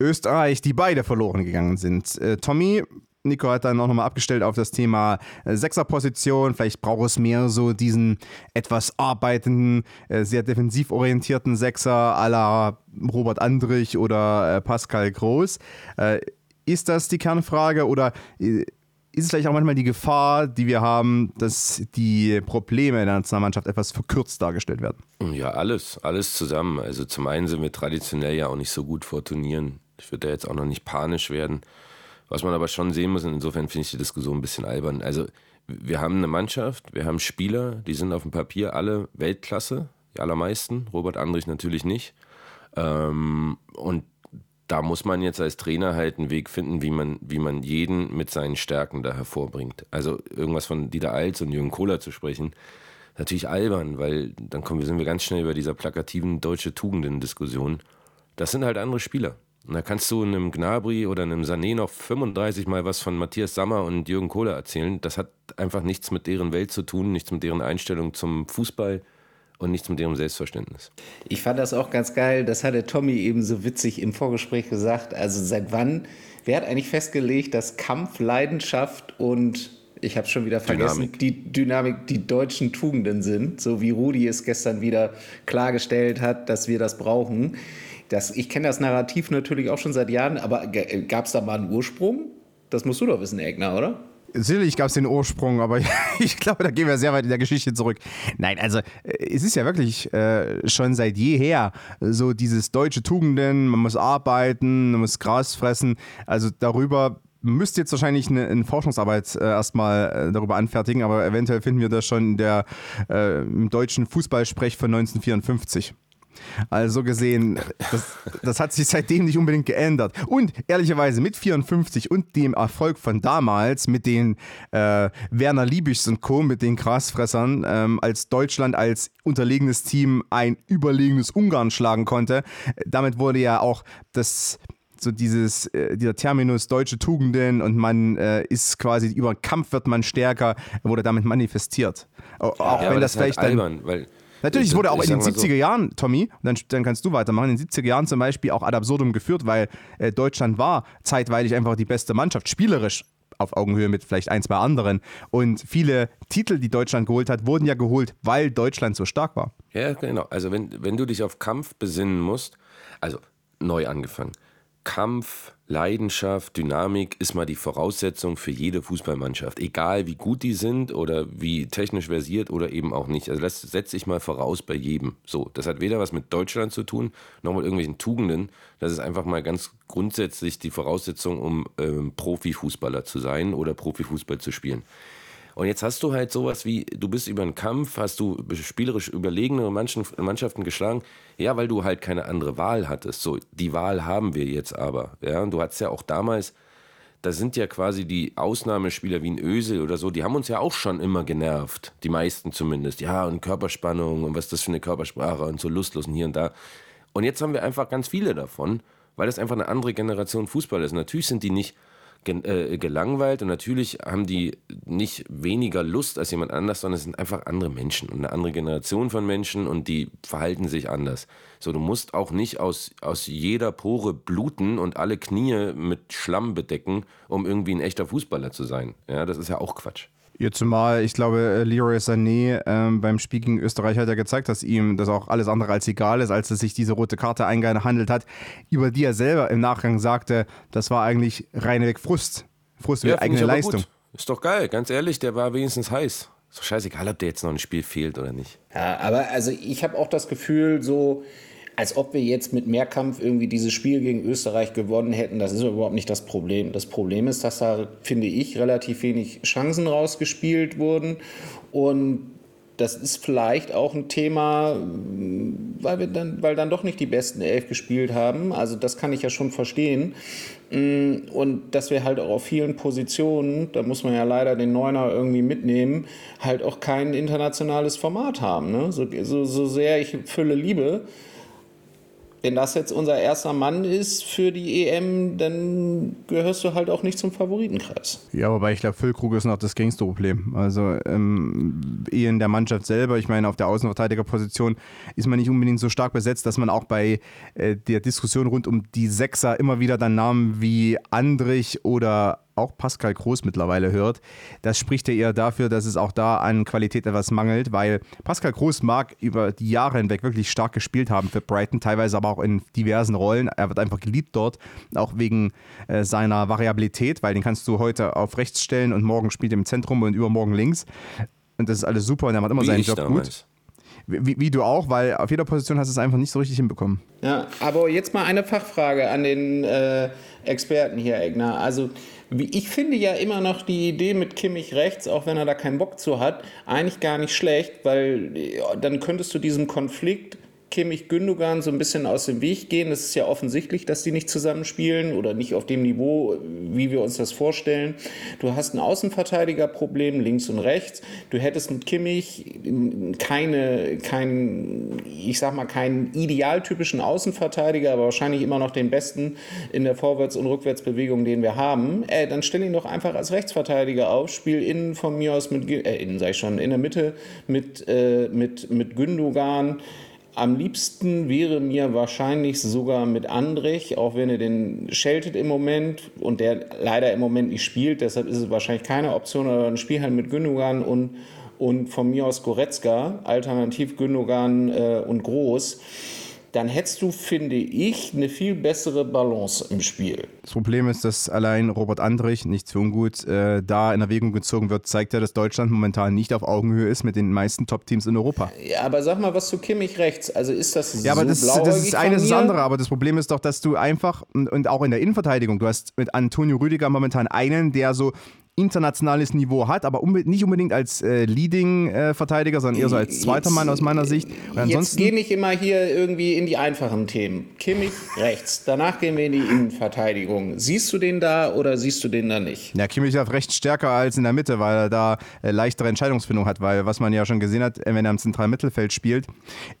S9: Österreich, die beide verloren gegangen sind. Äh, Tommy, Nico hat dann auch nochmal abgestellt auf das Thema äh, Sechserposition. Vielleicht braucht es mehr so diesen etwas arbeitenden, äh, sehr defensiv orientierten Sechser à la Robert Andrich oder Pascal Groß. Ist das die Kernfrage oder äh, ist es vielleicht auch manchmal die Gefahr, die wir haben, dass die Probleme der Nationalmannschaft etwas verkürzt dargestellt werden?
S10: Ja, alles, alles zusammen. Also zum einen sind wir traditionell ja auch nicht so gut vor Turnieren. Ich würde da jetzt auch noch nicht panisch werden. Was man aber schon sehen muss, und insofern finde ich die Diskussion ein bisschen albern. Also wir haben eine Mannschaft, wir haben Spieler, die sind auf dem Papier alle Weltklasse, die allermeisten. Robert Andrich natürlich nicht. Ähm, und da muss man jetzt als Trainer halt einen Weg finden, wie man, wie man jeden mit seinen Stärken da hervorbringt. Also irgendwas von Dieter Alz und Jürgen Kohler zu sprechen, natürlich albern, weil dann kommen sind wir ganz schnell über dieser plakativen deutsche Tugenden-Diskussion. Das sind halt andere Spieler. Und da kannst du einem Gnabry oder einem Sané noch 35 Mal was von Matthias Sammer und Jürgen Kohler erzählen. Das hat einfach nichts mit deren Welt zu tun, nichts mit deren Einstellung zum Fußball und nichts mit ihrem Selbstverständnis.
S11: Ich fand das auch ganz geil, das hat der Tommy eben so witzig im Vorgespräch gesagt. Also seit wann, wer hat eigentlich festgelegt, dass Kampf, Leidenschaft und ich habe schon wieder vergessen,
S10: Dynamik.
S11: die Dynamik die deutschen Tugenden sind, so wie Rudi es gestern wieder klargestellt hat, dass wir das brauchen. Das, ich kenne das Narrativ natürlich auch schon seit Jahren, aber gab es da mal einen Ursprung? Das musst du doch wissen, Egner, oder?
S9: Sicherlich gab es den Ursprung, aber ich glaube, da gehen wir sehr weit in der Geschichte zurück. Nein, also äh, es ist ja wirklich äh, schon seit jeher so dieses deutsche Tugenden, man muss arbeiten, man muss Gras fressen. Also darüber müsste jetzt wahrscheinlich eine, eine Forschungsarbeit äh, erstmal äh, darüber anfertigen, aber eventuell finden wir das schon in der, äh, im deutschen Fußballsprech von 1954. Also gesehen, das, das, hat sich seitdem nicht unbedingt geändert. Und ehrlicherweise mit 54 und dem Erfolg von damals mit den äh, Werner Liebischs und Co., mit den Grasfressern, ähm, als Deutschland als unterlegenes Team ein überlegenes Ungarn schlagen konnte, damit wurde ja auch das so dieses, äh, dieser Terminus deutsche Tugenden und man äh, ist quasi über Kampf wird man stärker, wurde damit manifestiert. Auch
S10: ja,
S9: wenn das,
S10: das
S9: vielleicht
S10: halt
S9: dann.
S10: albern, weil
S9: Natürlich, es wurde auch in den
S10: sag mal
S9: 70er
S10: so-
S9: Jahren, Tommy, dann, dann kannst du weitermachen, in den 70er Jahren zum Beispiel auch ad absurdum geführt, weil äh, Deutschland war zeitweilig einfach die beste Mannschaft, spielerisch auf Augenhöhe mit vielleicht ein, zwei anderen. Und viele Titel, die Deutschland geholt hat, wurden ja geholt, weil Deutschland so stark war.
S10: Ja, genau. Also wenn, wenn du dich auf Kampf besinnen musst, also neu angefangen. Kampf, Leidenschaft, Dynamik ist mal die Voraussetzung für jede Fußballmannschaft. Egal wie gut die sind oder wie technisch versiert oder eben auch nicht. Also das setze ich mal voraus bei jedem. So, das hat weder was mit Deutschland zu tun, noch mit irgendwelchen Tugenden. Das ist einfach mal ganz grundsätzlich die Voraussetzung, um ähm, Profifußballer zu sein oder Profifußball zu spielen. Und jetzt hast du halt sowas wie, du bist über einen Kampf, hast du spielerisch überlegene Mannschaften geschlagen, ja, weil du halt keine andere Wahl hattest. So, die Wahl haben wir jetzt aber. Ja, und du hattest ja auch damals, da sind ja quasi die Ausnahmespieler wie ein Ösel oder so, die haben uns ja auch schon immer genervt. Die meisten zumindest. Ja, und Körperspannung und was das für eine Körpersprache und so lustlos und hier und da. Und jetzt haben wir einfach ganz viele davon, weil das einfach eine andere Generation Fußball ist. Natürlich sind die nicht gelangweilt und natürlich haben die nicht weniger Lust als jemand anders, sondern es sind einfach andere Menschen und eine andere Generation von Menschen und die verhalten sich anders. So, du musst auch nicht aus, aus jeder Pore bluten und alle Knie mit Schlamm bedecken, um irgendwie ein echter Fußballer zu sein. Ja, das ist ja auch Quatsch.
S9: Ja, zumal, ich glaube, äh, Leroy Sané ähm, beim Spiel gegen Österreich hat ja gezeigt, dass ihm das auch alles andere als egal ist, als es sich diese rote Karte eingehandelt hat, über die er selber im Nachgang sagte, das war eigentlich reinweg Frust. Frust über die
S10: find
S9: eigene Leistung.
S10: Gut. Ist doch geil, ganz ehrlich, der war wenigstens heiß. Ist doch scheißegal, ob der jetzt noch ein Spiel fehlt oder nicht.
S11: Ja, aber also ich habe auch das Gefühl, so als ob wir jetzt mit Mehrkampf irgendwie dieses Spiel gegen Österreich gewonnen hätten. Das ist überhaupt nicht das Problem. Das Problem ist, dass da, finde ich, relativ wenig Chancen rausgespielt wurden. Und das ist vielleicht auch ein Thema, weil, wir dann, weil dann doch nicht die besten Elf gespielt haben. Also das kann ich ja schon verstehen. Und dass wir halt auch auf vielen Positionen, da muss man ja leider den Neuner irgendwie mitnehmen, halt auch kein internationales Format haben. Ne? So, so, so sehr ich Fülle liebe, wenn das jetzt unser erster Mann ist für die EM, dann gehörst du halt auch nicht zum Favoritenkreis.
S9: Ja, wobei ich glaube, Füllkrug ist noch das geringste Problem. Also ähm, eher in der Mannschaft selber, ich meine, auf der Außenverteidigerposition ist man nicht unbedingt so stark besetzt, dass man auch bei äh, der Diskussion rund um die Sechser immer wieder dann Namen wie Andrich oder auch Pascal Groß mittlerweile hört. Das spricht ja eher dafür, dass es auch da an Qualität etwas mangelt, weil Pascal Groß mag über die Jahre hinweg wirklich stark gespielt haben für Brighton, teilweise aber auch in diversen Rollen. Er wird einfach geliebt dort, auch wegen äh, seiner Variabilität, weil den kannst du heute auf rechts stellen und morgen spielt er im Zentrum und übermorgen links. Und das ist alles super und er macht immer
S10: Wie
S9: seinen Job
S10: damals.
S9: gut. Wie, wie du auch, weil auf jeder Position hast du es einfach nicht so richtig hinbekommen.
S11: Ja, aber jetzt mal eine Fachfrage an den äh, Experten hier, Egner. Also ich finde ja immer noch die Idee mit Kimmich rechts, auch wenn er da keinen Bock zu hat, eigentlich gar nicht schlecht, weil ja, dann könntest du diesem Konflikt Kimmich Gündogan so ein bisschen aus dem Weg gehen. Es ist ja offensichtlich, dass die nicht zusammenspielen oder nicht auf dem Niveau, wie wir uns das vorstellen. Du hast ein Außenverteidigerproblem links und rechts. Du hättest mit Kimmich keine, kein, ich sag mal, keinen idealtypischen Außenverteidiger, aber wahrscheinlich immer noch den besten in der Vorwärts- und Rückwärtsbewegung, den wir haben. Äh, dann stell ihn doch einfach als Rechtsverteidiger auf, spiel innen von mir aus mit, äh, innen sag ich schon, in der Mitte mit, äh, mit, mit Gündogan. Am liebsten wäre mir wahrscheinlich sogar mit Andrich, auch wenn er den scheltet im Moment und der leider im Moment nicht spielt, deshalb ist es wahrscheinlich keine Option, aber ein Spiel halt mit Gündogan und, und von mir aus Goretzka, alternativ Gündogan äh, und Groß dann hättest du, finde ich, eine viel bessere Balance im Spiel.
S9: Das Problem ist, dass allein Robert Andrich, nicht so ungut, äh, da in Erwägung gezogen wird, zeigt ja, dass Deutschland momentan nicht auf Augenhöhe ist mit den meisten Top-Teams in Europa.
S11: Ja, aber sag mal was zu Kimmich rechts. Also ist das
S9: Ja,
S11: so
S9: aber das, das ist
S11: blauäugig
S9: eine
S11: von
S9: das andere. Aber das Problem ist doch, dass du einfach, und, und auch in der Innenverteidigung, du hast mit Antonio Rüdiger momentan einen, der so internationales Niveau hat, aber unbe nicht unbedingt als äh, Leading-Verteidiger, sondern eher so als zweiter Mann aus meiner Sicht. Und
S11: Jetzt
S9: ansonsten
S11: geh nicht immer hier irgendwie in die einfachen Themen. Kimmich rechts, danach gehen wir in die Innenverteidigung. Siehst du den da oder siehst du den da nicht?
S9: Ja, Kimmich ist recht stärker als in der Mitte, weil er da äh, leichtere Entscheidungsfindung hat, weil was man ja schon gesehen hat, äh, wenn er im zentralen Mittelfeld spielt,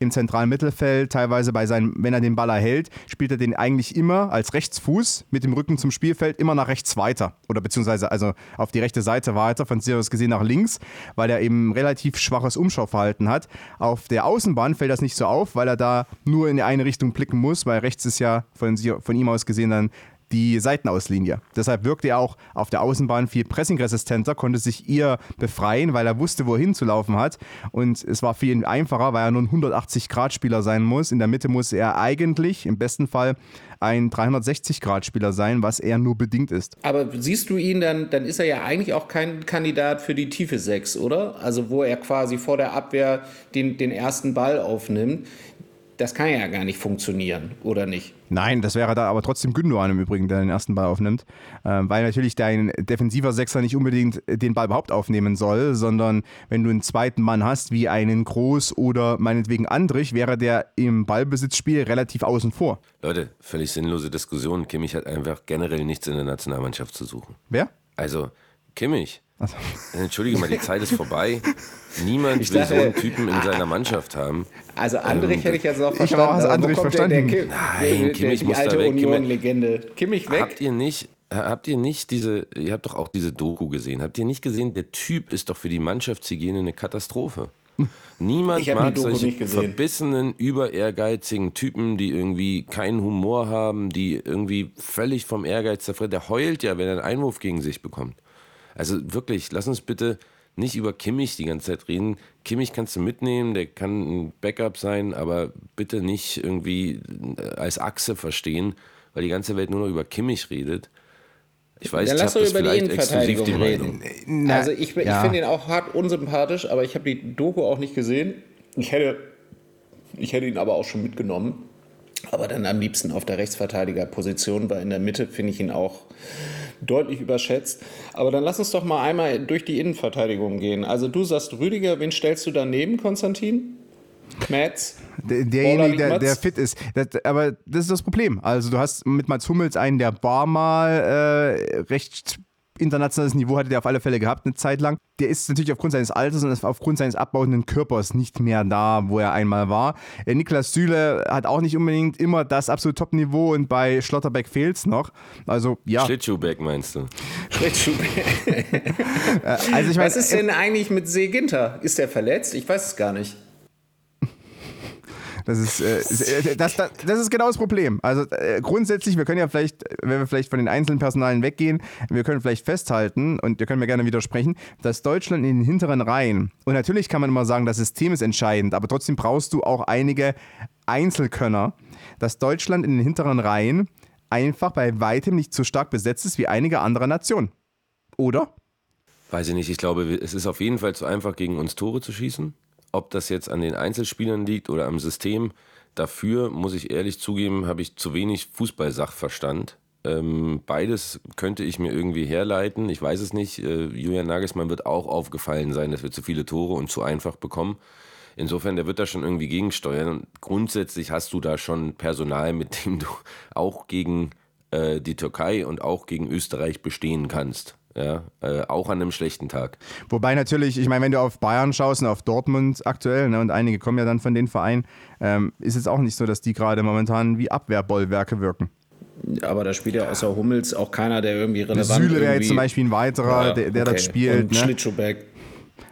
S9: im zentralen Mittelfeld teilweise bei seinen, wenn er den Ball erhält, spielt er den eigentlich immer als Rechtsfuß mit dem Rücken zum Spielfeld immer nach rechts weiter oder beziehungsweise also auf die rechte Seite weiter, von Sirius gesehen nach links, weil er eben relativ schwaches Umschauverhalten hat. Auf der Außenbahn fällt das nicht so auf, weil er da nur in eine Richtung blicken muss, weil rechts ist ja von, von ihm aus gesehen dann die Seitenauslinie. Deshalb wirkte er auch auf der Außenbahn viel pressingresistenter, konnte sich ihr befreien, weil er wusste, wohin zu laufen hat. Und es war ihn einfacher, weil er nur ein 180-Grad-Spieler sein muss. In der Mitte muss er eigentlich im besten Fall ein 360-Grad-Spieler sein, was er nur bedingt ist.
S11: Aber siehst du ihn, dann, dann ist er ja eigentlich auch kein Kandidat für die tiefe Sechs, oder? Also wo er quasi vor der Abwehr den, den ersten Ball aufnimmt. Das kann ja gar nicht funktionieren, oder nicht?
S9: Nein, das wäre da aber trotzdem Gündogan im Übrigen, der den ersten Ball aufnimmt. Ähm, weil natürlich dein defensiver Sechser nicht unbedingt den Ball überhaupt aufnehmen soll, sondern wenn du einen zweiten Mann hast, wie einen Groß oder meinetwegen Andrich, wäre der im Ballbesitzspiel relativ außen vor.
S10: Leute, völlig sinnlose Diskussion. Kimmich hat einfach generell nichts in der Nationalmannschaft zu suchen.
S9: Wer?
S10: Also, Kimmich. Entschuldige mal, die Zeit ist vorbei. Niemand
S11: Ich
S10: will
S11: dachte-
S10: so einen Typen in seiner Mannschaft haben.
S11: Also Andrich
S10: Ähm,
S11: hätte ich jetzt noch
S9: ich
S11: verstanden.
S9: habe auch
S11: aber wo
S9: Andrich
S11: kommt der-
S9: verstanden.
S11: Der, Kim,
S10: Nein,
S11: der,
S10: Kimmich muss
S11: die
S10: da
S11: alte
S10: weg. Kimmich-
S11: Union-Legende. Kimmich weg?
S10: Habt ihr nicht, habt ihr nicht diese, ihr habt doch auch diese Doku gesehen, habt ihr nicht gesehen, der Typ ist doch für die Mannschaftshygiene eine Katastrophe. Niemand
S11: Ich
S10: mag
S11: Doku
S10: solche
S11: nicht gesehen.
S10: verbissenen, über ehrgeizigen Typen, die irgendwie keinen Humor haben, die irgendwie völlig vom Ehrgeiz zerfressen. Der heult ja, wenn er einen Einwurf gegen sich bekommt. Also wirklich, lass uns bitte nicht über Kimmich die ganze Zeit reden. Kimmich kannst du mitnehmen, der kann ein Backup sein, aber bitte nicht irgendwie äh, als Achse verstehen, weil die ganze Welt nur noch über Kimmich redet. Ich weiß,
S11: Dann
S10: ich
S11: lass
S10: habe
S11: doch
S10: das
S11: über die
S10: vielleicht exklusiv die
S11: Innenverteidigung
S10: Meinung.
S11: reden. also ich, ich
S9: ja.
S11: finde ihn auch hart unsympathisch, aber ich habe die Doku auch nicht gesehen. Ich hätte, ich hätte ihn aber auch schon mitgenommen. Aber dann am liebsten auf der Rechtsverteidigerposition, weil in der Mitte finde ich ihn auch deutlich überschätzt. Aber dann lass uns doch mal einmal durch die Innenverteidigung gehen. Also du sagst Rüdiger, wen stellst du daneben, Konstantin? Metz?
S9: Der- Derjenige, der,
S11: Mats?
S9: der fit ist. Das, aber das ist das Problem. Also du hast mit Mats Hummels einen, der war mal äh, recht internationales Niveau hatte der auf alle Fälle gehabt eine Zeit lang. Der ist natürlich aufgrund seines Alters und aufgrund seines abbauenden Körpers nicht mehr da, wo er einmal war. Äh, Niklas Süle hat auch nicht unbedingt immer das absolute Top-Niveau und bei Schlotterbeck fehlt es noch. Also ja,
S10: Schlittschuhbeck meinst du?
S9: äh, also ich meine,
S11: Was ist denn eigentlich mit Seeginter? Ist der verletzt? Ich weiß es gar nicht.
S9: Das ist, äh, äh, das, das, das ist genau das Problem. Also äh, grundsätzlich, wir können ja vielleicht, wenn wir vielleicht von den einzelnen Personalen weggehen, wir können vielleicht festhalten, und ihr könnt mir gerne widersprechen, dass Deutschland in den hinteren Reihen, und natürlich kann man immer sagen, das System ist entscheidend, aber trotzdem brauchst du auch einige Einzelkönner, dass Deutschland in den hinteren Reihen einfach bei weitem nicht so stark besetzt ist wie einige andere Nationen. Oder?
S10: Weiß ich nicht. Ich glaube, es ist auf jeden Fall zu einfach, gegen uns Tore zu schießen. Ob das jetzt an den Einzelspielern liegt oder am System, dafür, muss ich ehrlich zugeben, habe ich zu wenig Fußballsachverstand. Ähm, beides könnte ich mir irgendwie herleiten. Ich weiß es nicht. Äh, Julian Nagelsmann wird auch aufgefallen sein, dass wir zu viele Tore und zu einfach bekommen. Insofern, der wird da schon irgendwie gegensteuern. Und grundsätzlich hast du da schon Personal, mit dem du auch gegen äh, die Türkei und auch gegen Österreich bestehen kannst. Ja, äh, auch an einem schlechten Tag.
S9: Wobei natürlich, ich meine, wenn du auf Bayern schaust und auf Dortmund aktuell, ne, und einige kommen ja dann von den Vereinen, ähm, ist es auch nicht so, dass die gerade momentan wie Abwehrbollwerke wirken.
S11: Aber da spielt ja außer Hummels auch keiner, der irgendwie relevant ist.
S9: Süle wäre jetzt zum Beispiel ein weiterer, ja, der, der okay. das spielt.
S11: Und ne? Schlittschuhbeck.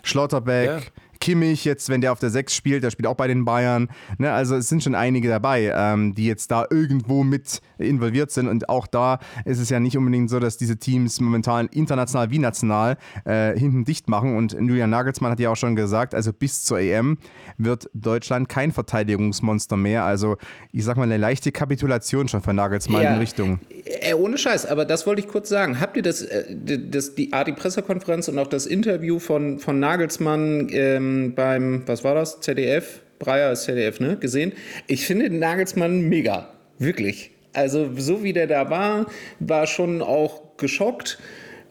S9: Schlotterbeck. Ja. Kimmich jetzt, wenn der auf der 6 spielt, der spielt auch bei den Bayern. Ne? Also es sind schon einige dabei, ähm, die jetzt da irgendwo mit involviert sind. Und auch da ist es ja nicht unbedingt so, dass diese Teams momentan international wie national äh, hinten dicht machen. Und Julian Nagelsmann hat ja auch schon gesagt, also bis zur EM wird Deutschland kein Verteidigungsmonster mehr. Also ich sag mal eine leichte Kapitulation schon von Nagelsmann ja, in Richtung.
S11: Äh, ohne Scheiß, aber das wollte ich kurz sagen. Habt ihr das, äh, das die, die Pressekonferenz und auch das Interview von, von Nagelsmann ähm, beim, was war das? ZDF? Breyer ist ZDF, ne? Gesehen. Ich finde Nagelsmann mega. Wirklich. Also, so wie der da war, war schon auch geschockt.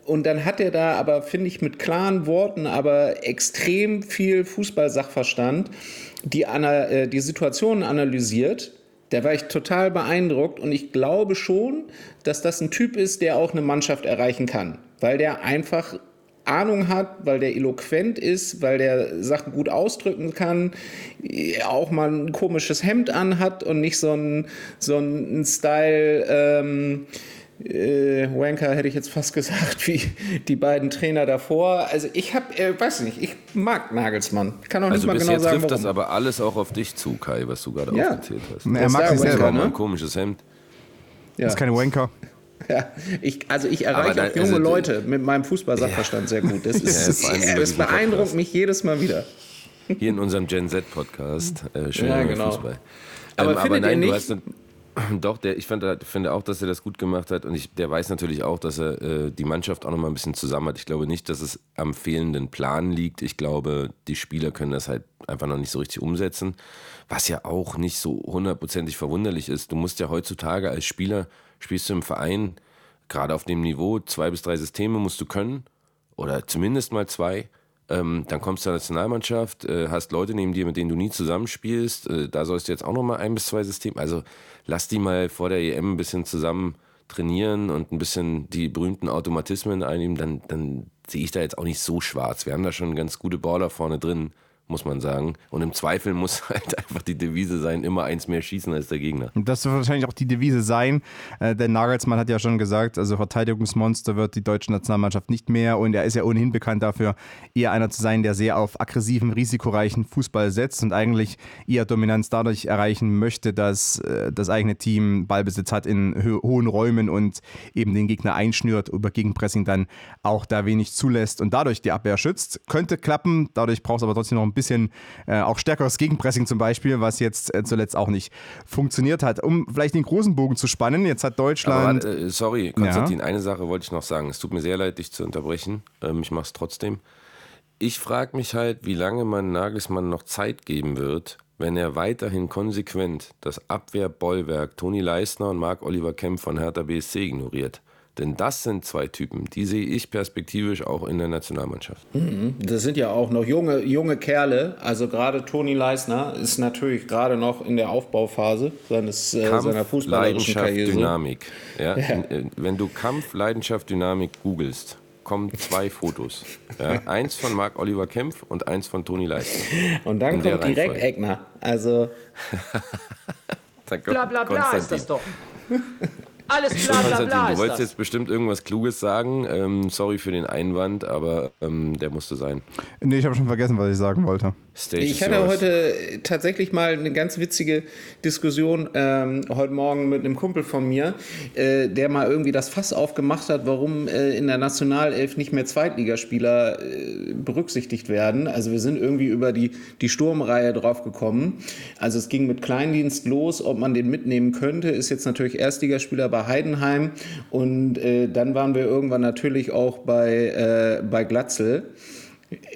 S11: Und dann hat er da aber, finde ich, mit klaren Worten, aber extrem viel Fußballsachverstand die, äh, die Situation analysiert. Da war ich total beeindruckt und ich glaube schon, dass das ein Typ ist, der auch eine Mannschaft erreichen kann, weil der einfach Ahnung hat, weil der eloquent ist, weil der Sachen gut ausdrücken kann, auch mal ein komisches Hemd anhat und nicht so ein, so ein Style, ähm, äh, Wanker hätte ich jetzt fast gesagt, wie die beiden Trainer davor. Also ich habe, äh, weiß nicht, ich mag Nagelsmann. Ich kann auch
S10: also
S11: nicht mal genau
S10: jetzt
S11: sagen,
S10: trifft
S11: warum.
S10: das aber alles auch auf dich zu, Kai, was du gerade
S11: Ja.
S10: aufgezählt hast.
S9: Er mag sich selber,
S10: ne?
S9: ne?
S10: Ein komisches Hemd.
S11: Ja.
S9: Das ist keine Wanker.
S11: Ja, ich, also ich erreiche
S10: da-
S11: auch junge
S10: also,
S11: Leute mit meinem Fußballsachverstand sehr gut. Das, ist,
S10: Ja,
S11: das beeindruckt
S10: Podcast.
S11: mich jedes Mal wieder.
S10: Hier in unserem Gen Z-Podcast. Äh, schön
S11: Ja, genau.
S10: Fußball.
S11: Aber
S10: ähm, aber nein, du
S11: nicht-
S10: hast. ne- Doch, der, ich fand, finde auch, dass er das gut gemacht hat und ich, der weiß natürlich auch, dass er äh, die Mannschaft auch noch mal ein bisschen zusammen hat. Ich glaube nicht, dass es am fehlenden Plan liegt. Ich glaube, die Spieler können das halt einfach noch nicht so richtig umsetzen. Was ja auch nicht so hundertprozentig verwunderlich ist. Du musst ja heutzutage als Spieler, spielst du im Verein, gerade auf dem Niveau, zwei bis drei Systeme musst du können oder zumindest mal zwei. Ähm, dann kommst du zur Nationalmannschaft, äh, hast Leute neben dir, mit denen du nie zusammenspielst. Äh, da sollst du jetzt auch noch mal ein bis zwei Systeme. Also lass die mal vor der EM ein bisschen zusammen trainieren und ein bisschen die berühmten Automatismen einnehmen. Dann, dann sehe ich da jetzt auch nicht so schwarz. Wir haben da schon ganz gute Baller vorne drin, muss man sagen. Und im Zweifel muss halt einfach die Devise sein, immer eins mehr schießen als der Gegner.
S9: Das wird wahrscheinlich auch die Devise sein, äh, denn Nagelsmann hat ja schon gesagt, also Verteidigungsmonster wird die deutsche Nationalmannschaft nicht mehr und er ist ja ohnehin bekannt dafür, eher einer zu sein, der sehr auf aggressiven, risikoreichen Fußball setzt und eigentlich eher Dominanz dadurch erreichen möchte, dass äh, das eigene Team Ballbesitz hat in ho hohen Räumen und eben den Gegner einschnürt, über Gegenpressing dann auch da wenig zulässt und dadurch die Abwehr schützt. Könnte klappen, dadurch braucht es aber trotzdem noch ein bisschen äh, auch stärkeres Gegenpressing zum Beispiel, was jetzt äh, zuletzt auch nicht funktioniert hat. Um vielleicht den großen Bogen zu spannen, jetzt hat
S10: Aber
S9: Deutschland.
S10: warte, äh, sorry, Konstantin, eine Sache wollte ich noch sagen. Es tut mir sehr leid, dich zu unterbrechen. Ähm, ich mache es trotzdem. Ich frage mich halt, wie lange man Nagelsmann noch Zeit geben wird, wenn er weiterhin konsequent das Abwehrbollwerk Toni Leisner und Marc-Oliver Kemp von Hertha BSC ignoriert. Denn das sind zwei Typen, die sehe ich perspektivisch auch in der Nationalmannschaft.
S11: Mhm. Das sind ja auch noch junge, junge Kerle. Also gerade Toni Leisner ist natürlich gerade noch in der Aufbauphase seines, äh,
S10: Kampf,
S11: seiner fußballerischen
S10: Leidenschaft,
S11: Karriere.
S10: Dynamik. Ja?
S11: Ja.
S10: Äh, Wenn du Kampf, Leidenschaft, Dynamik googelst, kommen zwei Fotos. Ja? Eins von Marc-Oliver Kempf und eins von Toni Leisner.
S11: Und dann kommt direkt. Egner. Also
S1: Bla bla bla ist das doch. Alles bla bla
S10: Konstantin,
S1: bla
S10: du wolltest
S1: das.
S10: jetzt bestimmt irgendwas Kluges sagen. Ähm, sorry für den Einwand, aber ähm, der musste sein.
S9: Nee, ich habe schon vergessen, was ich sagen wollte.
S10: Stage
S11: Ich hatte
S10: yours.
S11: heute tatsächlich mal eine ganz witzige Diskussion ähm, heute Morgen mit einem Kumpel von mir, äh, der mal irgendwie das Fass aufgemacht hat, warum äh, in der Nationalelf nicht mehr Zweitligaspieler äh, berücksichtigt werden. Also wir sind irgendwie über die, die Sturmreihe drauf gekommen. Also es ging mit Kleindienst los, ob man den mitnehmen könnte, ist jetzt natürlich Erstligaspieler bei Heidenheim und äh, dann waren wir irgendwann natürlich auch bei, äh, bei Glatzel.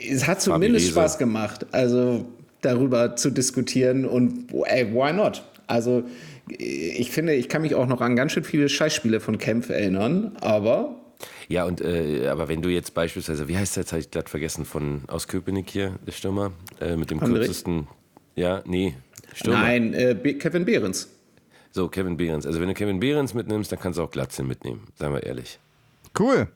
S11: Es hat zumindest. Spaß gemacht, also darüber zu diskutieren und ey, why not? Also ich finde, ich kann mich auch noch an ganz schön viele Scheißspiele von Kempf erinnern, aber
S10: Ja, und äh, aber wenn du jetzt beispielsweise, wie heißt der jetzt, habe ich glatt vergessen, von aus Köpenick hier, der Stürmer, äh, mit dem
S11: André?
S10: kürzesten. Ja, nee, Stürmer.
S11: Nein, äh, Kevin Behrens.
S10: So, Kevin Behrens. Also wenn du Kevin Behrens mitnimmst, dann kannst du auch Glatze mitnehmen, seien wir ehrlich.
S9: Cool.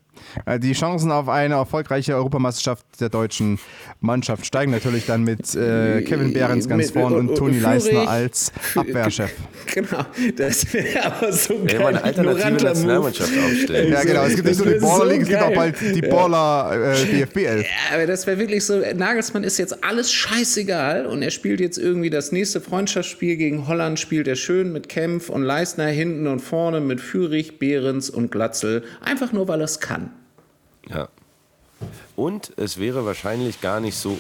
S9: Äh, Die Chancen auf eine erfolgreiche Europameisterschaft der deutschen Mannschaft steigen natürlich dann mit äh, Kevin Behrens ganz
S11: Mit-
S9: vorn und
S11: und-
S9: Toni Leisner als Abwehrchef.
S11: Genau, das wäre aber so
S10: Wenn man eine
S11: geil.
S10: alternative Nationalmannschaft
S11: Move.
S10: aufstellt.
S9: Ja, genau. Es gibt nicht nur die Baller
S11: so
S9: League, es gibt auch
S11: geil.
S9: bald die Baller äh, DFB 11.
S11: Ja, aber das wäre wirklich so, Nagelsmann ist jetzt alles scheißegal und er spielt jetzt irgendwie das nächste Freundschaftsspiel gegen Holland, spielt er schön mit Kempf und Leistner hinten und vorne mit Führig, Behrens und Glatzel, einfach nur, weil er es kann.
S10: Ja. Und es wäre wahrscheinlich gar nicht so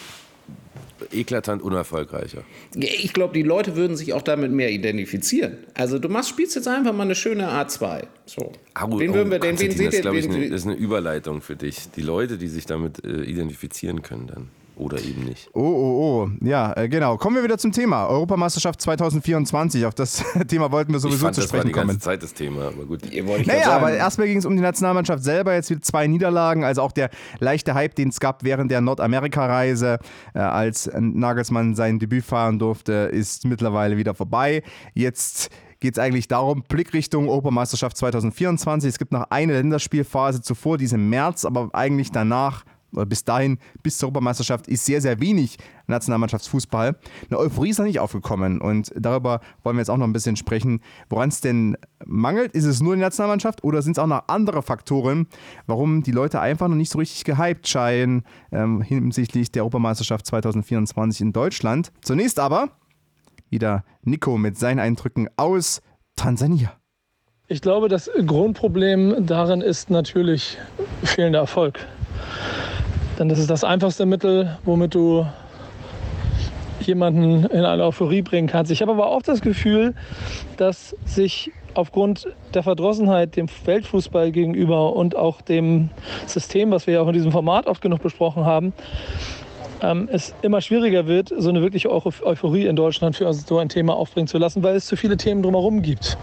S10: eklatant unerfolgreicher.
S11: Ich glaube, die Leute würden sich auch damit mehr identifizieren. Also du machst, spielst jetzt einfach mal eine schöne A2. So.
S10: Au,
S11: wen
S10: oh,
S11: würden wir denn, wen
S10: Konstantin,
S11: seht
S10: das,
S11: ihr?
S10: glaub ich,
S11: wen-
S10: eine, das ist eine Überleitung für dich. Die Leute, die sich damit äh, identifizieren können dann. Oder eben nicht.
S9: Oh, oh, oh. Ja, äh, genau. Kommen wir wieder zum Thema. Europameisterschaft 2024. Auf das Thema wollten wir
S10: Ich
S9: sowieso
S10: fand,
S9: zu
S10: das war
S9: sprechen
S10: die ganze
S9: kommen.
S10: Zeit das Thema, aber gut.
S9: Naja, aber erstmal ging es um die Nationalmannschaft selber. Jetzt wieder zwei Niederlagen. Also auch der leichte Hype, den es gab während der Nordamerika-Reise, äh, als Nagelsmann sein Debüt fahren durfte, ist mittlerweile wieder vorbei. Jetzt geht es eigentlich darum, Blickrichtung Europameisterschaft 2024. Es gibt noch eine Länderspielphase zuvor, die ist im März, aber eigentlich danach oder bis dahin, bis zur Europameisterschaft, ist sehr, sehr wenig Nationalmannschaftsfußball. Eine Euphorie ist noch nicht aufgekommen und darüber wollen wir jetzt auch noch ein bisschen sprechen, woran es denn mangelt. Ist es nur die Nationalmannschaft oder sind es auch noch andere Faktoren, warum die Leute einfach noch nicht so richtig gehypt scheinen ähm, hinsichtlich der Europameisterschaft 2024 in Deutschland? Zunächst aber wieder Nico mit seinen Eindrücken aus Tansania.
S12: Ich glaube, das Grundproblem darin ist natürlich fehlender Erfolg. Denn das ist das einfachste Mittel, womit du jemanden in eine Euphorie bringen kannst. Ich habe aber auch das Gefühl, dass sich aufgrund der Verdrossenheit dem Weltfußball gegenüber und auch dem System, was wir ja auch in diesem Format oft genug besprochen haben, ähm, es immer schwieriger wird, so eine wirkliche Eu Euphorie in Deutschland für so ein Thema aufbringen zu lassen, weil es zu viele Themen drumherum gibt.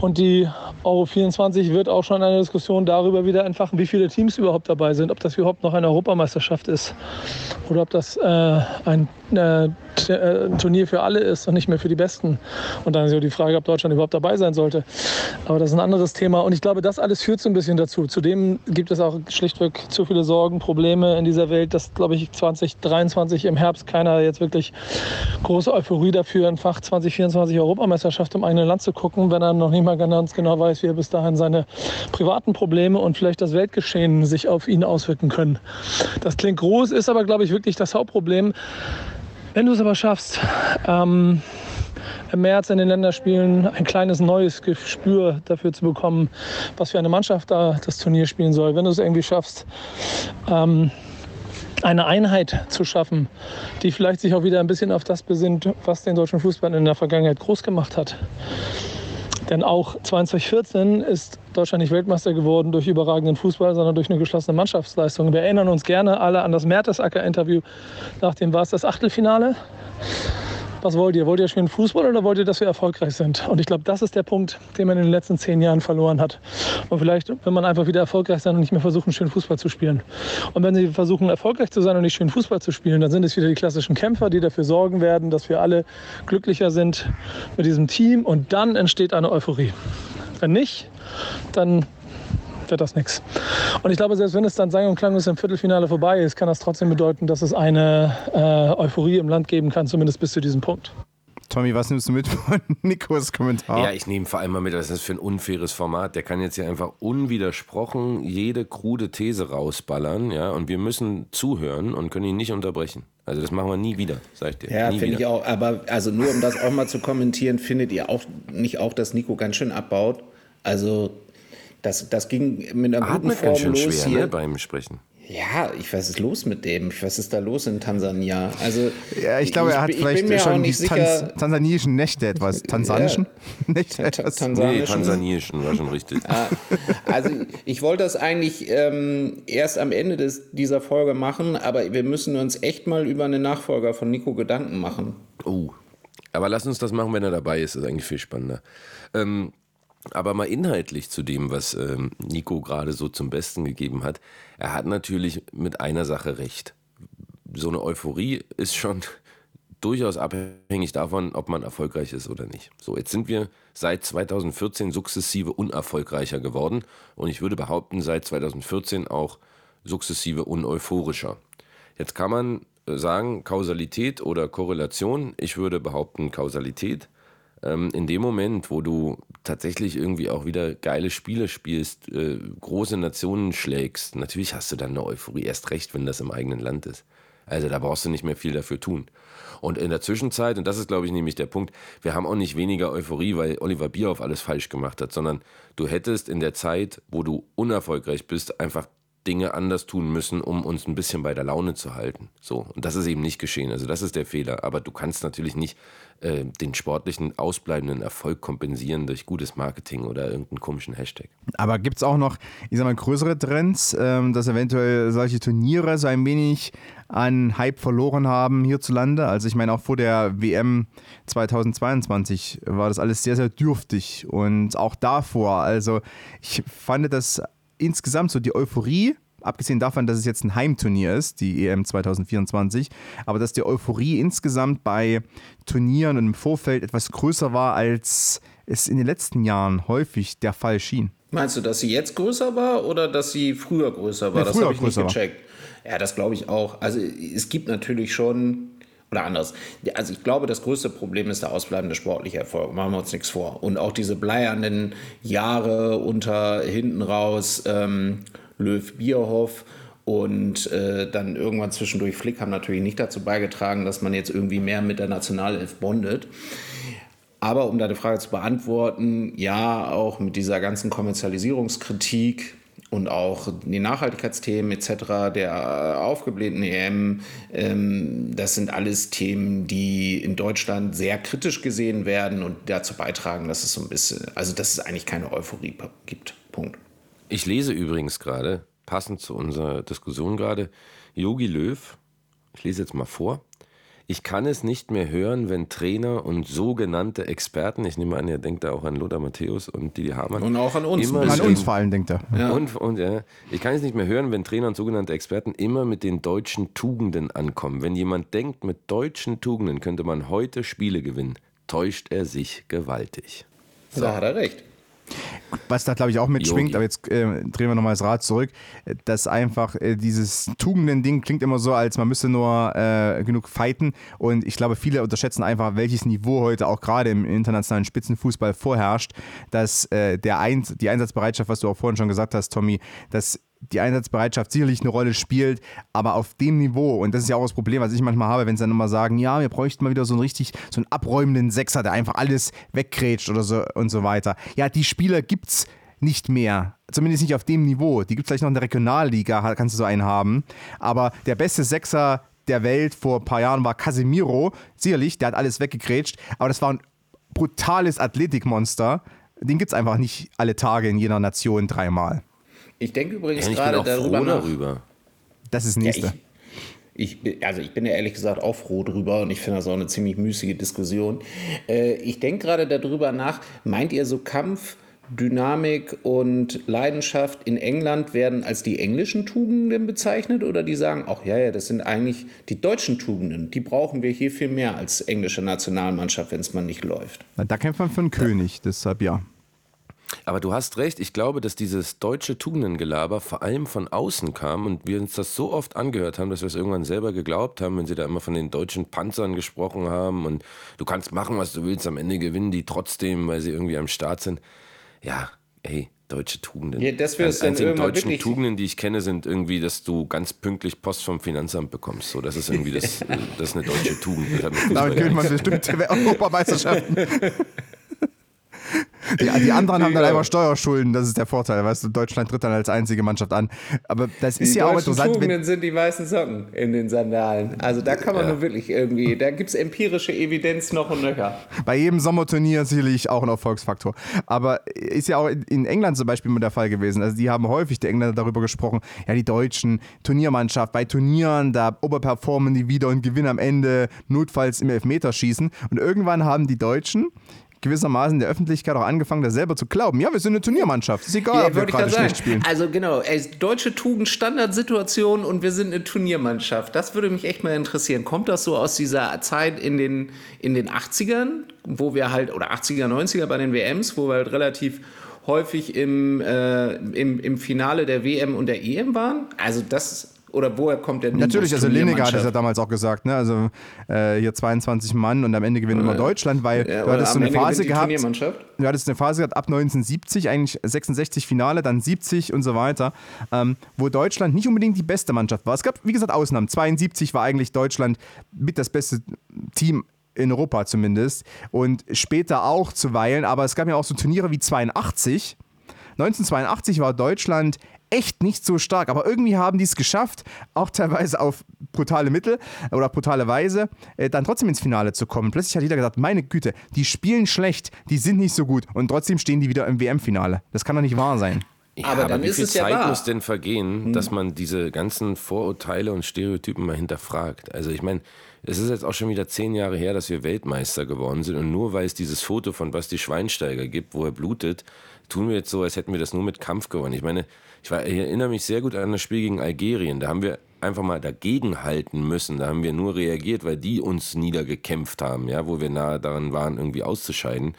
S12: Und die Euro 24 wird auch schon eine Diskussion darüber wieder entfachen, wie viele Teams überhaupt dabei sind, ob das überhaupt noch eine Europameisterschaft ist oder ob das äh, ein äh, ein Turnier für alle ist und nicht mehr für die Besten. Und dann ist ja die Frage, ob Deutschland überhaupt dabei sein sollte. Aber das ist ein anderes Thema. Und ich glaube, das alles führt so ein bisschen dazu. Zudem gibt es auch schlichtweg zu viele Sorgen, Probleme in dieser Welt, dass, glaube ich, 2023 im Herbst keiner jetzt wirklich große Euphorie dafür entfacht, 2024 Europameisterschaft im eigenen Land zu gucken, wenn er noch nicht mal ganz genau weiß, wie er bis dahin seine privaten Probleme und vielleicht das Weltgeschehen sich auf ihn auswirken können. Das klingt groß, ist aber, glaube ich, wirklich das Hauptproblem. Wenn du es aber schaffst, ähm, im März in den Länderspielen ein kleines neues Gespür dafür zu bekommen, was für eine Mannschaft da das Turnier spielen soll, wenn du es irgendwie schaffst, ähm, eine Einheit zu schaffen, die vielleicht sich auch wieder ein bisschen auf das besinnt, was den deutschen Fußball in der Vergangenheit groß gemacht hat. Denn auch 2014 ist Deutschland nicht Weltmeister geworden durch überragenden Fußball, sondern durch eine geschlossene Mannschaftsleistung. Wir erinnern uns gerne alle an das Mertesacker-Interview. Nach dem war es das Achtelfinale. Was wollt ihr? Wollt ihr schön Fußball oder wollt ihr, dass wir erfolgreich sind? Und ich glaube, das ist der Punkt, den man in den letzten zehn Jahren verloren hat. Und vielleicht, wenn man einfach wieder erfolgreich sein und nicht mehr versuchen, schön Fußball zu spielen. Und wenn sie versuchen, erfolgreich zu sein und nicht schön Fußball zu spielen, dann sind es wieder die klassischen Kämpfer, die dafür sorgen werden, dass wir alle glücklicher sind mit diesem Team. Und dann entsteht eine Euphorie. Wenn nicht, dann wird das nichts. Und ich glaube, selbst wenn es dann sang- und klanglos im Viertelfinale vorbei ist, kann das trotzdem bedeuten, dass es eine äh, Euphorie im Land geben kann, zumindest bis zu diesem Punkt.
S9: Tommy, was nimmst du mit von Nikos Kommentar?
S10: Ja, ich nehme vor allem mal mit, was ist das für ein unfaires Format. Der kann jetzt hier einfach unwidersprochen jede krude These rausballern, ja, und wir müssen zuhören und können ihn nicht unterbrechen. Also das machen wir nie wieder, sag ich dir.
S11: Ja, finde ich auch. Aber also nur um das auch mal zu kommentieren, findet ihr auch nicht auch, dass Nico ganz schön abbaut? Also das, das ging mit einer guten
S10: Atmet
S11: Form
S10: ganz schön
S11: los
S10: schwer
S11: hier.
S10: ne, beim Sprechen.
S11: Ja, ich was ist los mit dem? Was ist da los in Tansania? Also
S9: Ja, ich glaube, er hat
S11: ich
S9: vielleicht schon die
S11: sicher.
S9: tansaniischen Nächte etwas. Tansanischen Nächte etwas.
S10: Nee,
S11: Tansanischen.
S10: Tansanischen, war schon richtig.
S11: Ah, Also ich wollte das eigentlich ähm, erst am Ende des, dieser Folge machen, aber wir müssen uns echt mal über einen Nachfolger von Nico Gedanken machen.
S10: Oh. Aber lass uns das machen, wenn er dabei ist. Das ist eigentlich viel spannender. Ähm, Aber mal inhaltlich zu dem, was ähm, Nico gerade so zum Besten gegeben hat. Er hat natürlich mit einer Sache recht. So eine Euphorie ist schon durchaus abhängig davon, ob man erfolgreich ist oder nicht. So, jetzt sind wir seit 2014 sukzessive unerfolgreicher geworden und ich würde behaupten, seit 2014 auch sukzessive uneuphorischer. Jetzt kann man äh, sagen, Kausalität oder Korrelation. Ich würde behaupten, Kausalität. Ähm, in dem Moment, wo du tatsächlich irgendwie auch wieder geile Spiele spielst, äh, große Nationen schlägst, natürlich hast du dann eine Euphorie, erst recht, wenn das im eigenen Land ist. Also da brauchst du nicht mehr viel dafür tun. Und in der Zwischenzeit, und das ist, glaube ich, nämlich der Punkt, wir haben auch nicht weniger Euphorie, weil Oliver Bierhoff alles falsch gemacht hat, sondern du hättest in der Zeit, wo du unerfolgreich bist, einfach Dinge anders tun müssen, um uns ein bisschen bei der Laune zu halten. So. Und das ist eben nicht geschehen. Also das ist der Fehler. Aber du kannst natürlich nicht äh, den sportlichen ausbleibenden Erfolg kompensieren durch gutes Marketing oder irgendeinen komischen Hashtag.
S9: Aber gibt es auch noch, ich sag mal, größere Trends, ähm, dass eventuell solche Turniere so ein wenig an Hype verloren haben hierzulande? Also ich meine, auch vor der WM 2022 war das alles sehr, sehr dürftig. Und auch davor, also ich fand das insgesamt so die Euphorie, abgesehen davon, dass es jetzt ein Heimturnier ist, die EM 2024, aber dass die Euphorie insgesamt bei Turnieren und im Vorfeld etwas größer war, als es in den letzten Jahren häufig der Fall schien.
S11: Meinst du, dass sie jetzt größer war oder dass sie früher größer war?
S9: Ja,
S11: das habe ich nicht
S9: größer war.
S11: gecheckt. Ja, das glaube ich auch. Also es gibt natürlich schon, oder anders. Also ich glaube, das größte Problem ist der ausbleibende sportliche Erfolg. Machen wir uns nichts vor. Und auch diese bleiernden Jahre unter hinten raus ähm, Löw Bierhoff und äh, dann irgendwann zwischendurch Flick haben natürlich nicht dazu beigetragen, dass man jetzt irgendwie mehr mit der Nationalelf bondet. Aber um deine Frage zu beantworten, ja, auch mit dieser ganzen Kommerzialisierungskritik und auch die Nachhaltigkeitsthemen etc. der aufgeblähten EM, ähm, das sind alles Themen, die in Deutschland sehr kritisch gesehen werden und dazu beitragen, dass es so ein bisschen, also dass es eigentlich keine Euphorie gibt. Punkt.
S10: Ich lese übrigens gerade, passend zu unserer Diskussion gerade, Yogi Löw, ich lese jetzt mal vor. Ich kann es nicht mehr hören, wenn Trainer und sogenannte Experten, ich nehme an, er denkt da auch an Lothar Matthäus und Didi Hamann.
S11: Und auch an uns.
S10: immer
S9: An uns vor allem denkt er.
S11: Ja.
S10: Und, und ja, ich kann es nicht mehr hören, wenn Trainer und sogenannte Experten immer mit den deutschen Tugenden ankommen. Wenn jemand denkt, mit deutschen Tugenden könnte man heute Spiele gewinnen, täuscht er sich gewaltig.
S11: Da hat er recht.
S9: Was da, glaube ich, auch mitschwingt,
S10: Yogi.
S9: aber jetzt äh, drehen wir nochmal das Rad zurück, dass einfach äh, dieses Tugenden-Ding klingt immer so, als man müsste nur äh, genug fighten. Und ich glaube, viele unterschätzen einfach, welches Niveau heute auch gerade im internationalen Spitzenfußball vorherrscht, dass äh, der Ein die Einsatzbereitschaft, was du auch vorhin schon gesagt hast, Tommy, dass die Einsatzbereitschaft sicherlich eine Rolle spielt, aber auf dem Niveau, und das ist ja auch das Problem, was ich manchmal habe, wenn sie dann immer sagen, ja, wir bräuchten mal wieder so einen richtig, so einen abräumenden Sechser, der einfach alles wegkrätscht oder so und so weiter. Ja, die Spieler gibt's nicht mehr. Zumindest nicht auf dem Niveau. Die gibt es vielleicht noch in der Regionalliga, kannst du so einen haben. Aber der beste Sechser der Welt vor ein paar Jahren war Casemiro. Sicherlich, der hat alles weggekrätscht, aber das war ein brutales Athletikmonster. Den gibt es einfach nicht alle Tage in jeder Nation dreimal.
S11: Ich denke übrigens
S10: Ja, ich bin
S11: gerade
S10: auch
S11: darüber
S10: froh
S11: nach.
S10: darüber.
S9: Das ist das
S11: Ja,
S9: nächste.
S11: ich, also ich bin ja ehrlich gesagt auch froh drüber und ich finde das auch eine ziemlich müßige Diskussion. Äh, ich denke gerade darüber nach, meint ihr so Kampf, Dynamik und Leidenschaft in England werden als die englischen Tugenden bezeichnet oder die sagen, ach ja, ja, das sind eigentlich die deutschen Tugenden, die brauchen wir hier viel mehr als englische Nationalmannschaft, wenn es mal nicht läuft.
S9: Na, Da kämpft man für einen König, deshalb ja.
S10: Aber du hast recht, ich glaube, dass dieses deutsche Tugendengelaber vor allem von außen kam und wir uns das so oft angehört haben, dass wir es irgendwann selber geglaubt haben, wenn sie da immer von den deutschen Panzern gesprochen haben und du kannst machen, was du willst, am Ende gewinnen die trotzdem, weil sie irgendwie am Start sind. Ja, ey, deutsche Tugenden.
S11: Ja, es dann
S10: einzigen
S11: irgendwann
S10: deutschen
S11: wirklich-
S10: Tugenden, die ich kenne, sind irgendwie, dass du ganz pünktlich Post vom Finanzamt bekommst. So, das ist irgendwie das, das ist eine deutsche Tugend. Das
S9: Damit gewinnt man bestimmt Europameisterschaften. Die, die anderen haben dann einfach Steuerschulden, das ist der Vorteil. Weißt du, Deutschland tritt dann als einzige Mannschaft an. Aber das ist
S11: die
S9: ja auch interessant.
S11: Tugenden sind die weißen Socken in den Sandalen. Also da kann man
S10: Ja.
S11: nur wirklich irgendwie, da gibt es empirische Evidenz noch und nöcher.
S9: bei jedem Sommerturnier sicherlich auch ein Erfolgsfaktor. Aber ist ja auch in- in England zum Beispiel immer der Fall gewesen. Also die haben häufig, die Engländer, darüber gesprochen, ja, die Deutschen, Turniermannschaft, bei Turnieren, da oberperformen die wieder und gewinnen am Ende notfalls im Elfmeterschießen. Und irgendwann haben die Deutschen gewissermaßen der Öffentlichkeit auch angefangen, da selber zu glauben. Ja, wir sind eine Turniermannschaft. Ist egal,
S11: Ja,
S9: ob wir gerade schlecht spielen.
S11: Also genau, ey, deutsche Tugend, Standardsituation und wir sind eine Turniermannschaft. Das würde mich echt mal interessieren. Kommt das so aus dieser Zeit in den, in den 80ern, wo wir halt, oder 80er, 90er bei den WMs, wo wir halt relativ häufig im, äh, im, im Finale der WM und der EM waren? Also das, oder woher kommt der
S9: Natürlich, also
S11: Lineker
S9: hat es ja damals auch gesagt, ne? Also äh, hier 22 Mann und am Ende gewinnt immer Deutschland, weil
S11: Ja,
S9: du hattest so eine
S11: Ende
S9: Phase gehabt. Du hattest eine Phase gehabt ab 1970, eigentlich 66 Finale, dann 70 und so weiter, ähm, wo Deutschland nicht unbedingt die beste Mannschaft war. Es gab, wie gesagt, Ausnahmen. 72 war eigentlich Deutschland mit das beste Team in Europa zumindest und später auch zuweilen, aber es gab ja auch so Turniere wie 82. 1982 war Deutschland echt nicht so stark, aber irgendwie haben die es geschafft, auch teilweise auf brutale Mittel oder brutale Weise, äh, dann trotzdem ins Finale zu kommen. Plötzlich hat jeder gesagt, meine Güte, die spielen schlecht, die sind nicht so gut und trotzdem stehen die wieder im WM-Finale. Das kann doch nicht wahr sein.
S10: Ja,
S11: Aber dann
S10: wie
S11: ist
S10: viel
S11: es ja
S10: Zeit
S11: wahr.
S10: muss denn vergehen, dass man diese ganzen Vorurteile und Stereotypen mal hinterfragt? Also ich meine, es ist jetzt auch schon wieder zehn Jahre her, dass wir Weltmeister geworden sind und nur weil es dieses Foto von Basti Schweinsteiger gibt, wo er blutet, tun wir jetzt so, als hätten wir das nur mit Kampf gewonnen. Ich meine, ich, war, ich erinnere mich sehr gut an das Spiel gegen Algerien. Da haben wir einfach mal dagegen halten müssen. Da haben wir nur reagiert, weil die uns niedergekämpft haben, ja, wo wir nahe daran waren, irgendwie auszuscheiden.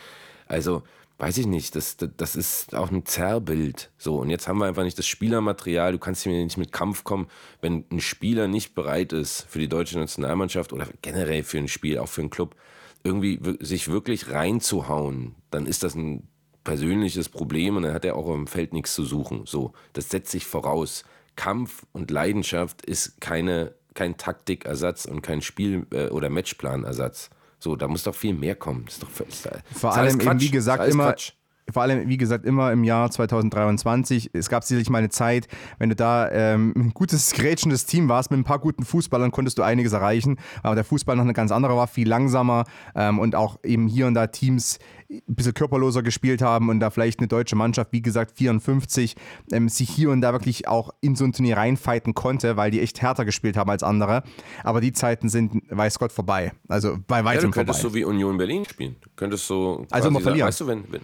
S10: Also, weiß ich nicht, das, das, das ist auch ein Zerrbild. So, und jetzt haben wir einfach nicht das Spielermaterial. Du kannst hier nicht mit Kampf kommen, wenn ein Spieler nicht bereit ist, für die deutsche Nationalmannschaft oder generell für ein Spiel, auch für einen Club, irgendwie sich wirklich reinzuhauen, dann ist das ein persönliches Problem und dann hat er auch im Feld nichts zu suchen. So, das setzt sich voraus. Kampf und Leidenschaft ist keine, kein Taktikersatz und kein Spiel- äh, oder Matchplanersatz. So, da muss doch viel mehr kommen. Das ist doch das ist
S9: Vor allem eben, wie gesagt, immer.
S10: Quatsch.
S9: Vor allem, wie gesagt, immer im Jahr 2023. Es gab sicherlich mal eine Zeit, wenn du da ähm, ein gutes, grätschendes Team warst mit ein paar guten Fußballern, konntest du einiges erreichen. Aber der Fußball noch eine ganz andere war, viel langsamer ähm, und auch eben hier und da Teams ein bisschen körperloser gespielt haben und da vielleicht eine deutsche Mannschaft, wie gesagt, 54, ähm, sich hier und da wirklich auch in so ein Turnier reinfighten konnte, weil die echt härter gespielt haben als andere. Aber die Zeiten sind, weiß Gott, vorbei. Also bei
S10: Ja, du
S9: weitem vorbei.
S10: könntest so wie Union Berlin spielen. Du könntest so.
S9: Also immer
S10: sagen,
S9: verlieren.
S10: Weißt du, wenn. wenn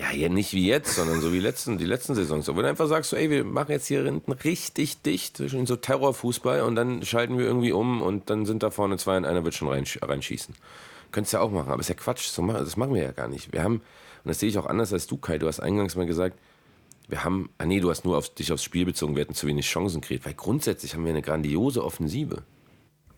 S10: ja, ja, nicht wie jetzt, sondern so wie letzten, die letzten Saisons. So, wenn du einfach sagst, ey, wir machen jetzt hier hinten richtig dicht, zwischen so Terrorfußball und dann schalten wir irgendwie um und dann sind da vorne zwei und einer wird schon reinsch reinschießen. Könntest ja auch machen, aber ist ja Quatsch. Das machen wir ja gar nicht. Wir haben, und das sehe ich auch anders als du, Kai, du hast eingangs mal gesagt, wir haben, ah nee, du hast nur auf dich aufs Spiel bezogen, wir hätten zu wenig Chancen gekriegt, weil grundsätzlich haben wir eine grandiose Offensive.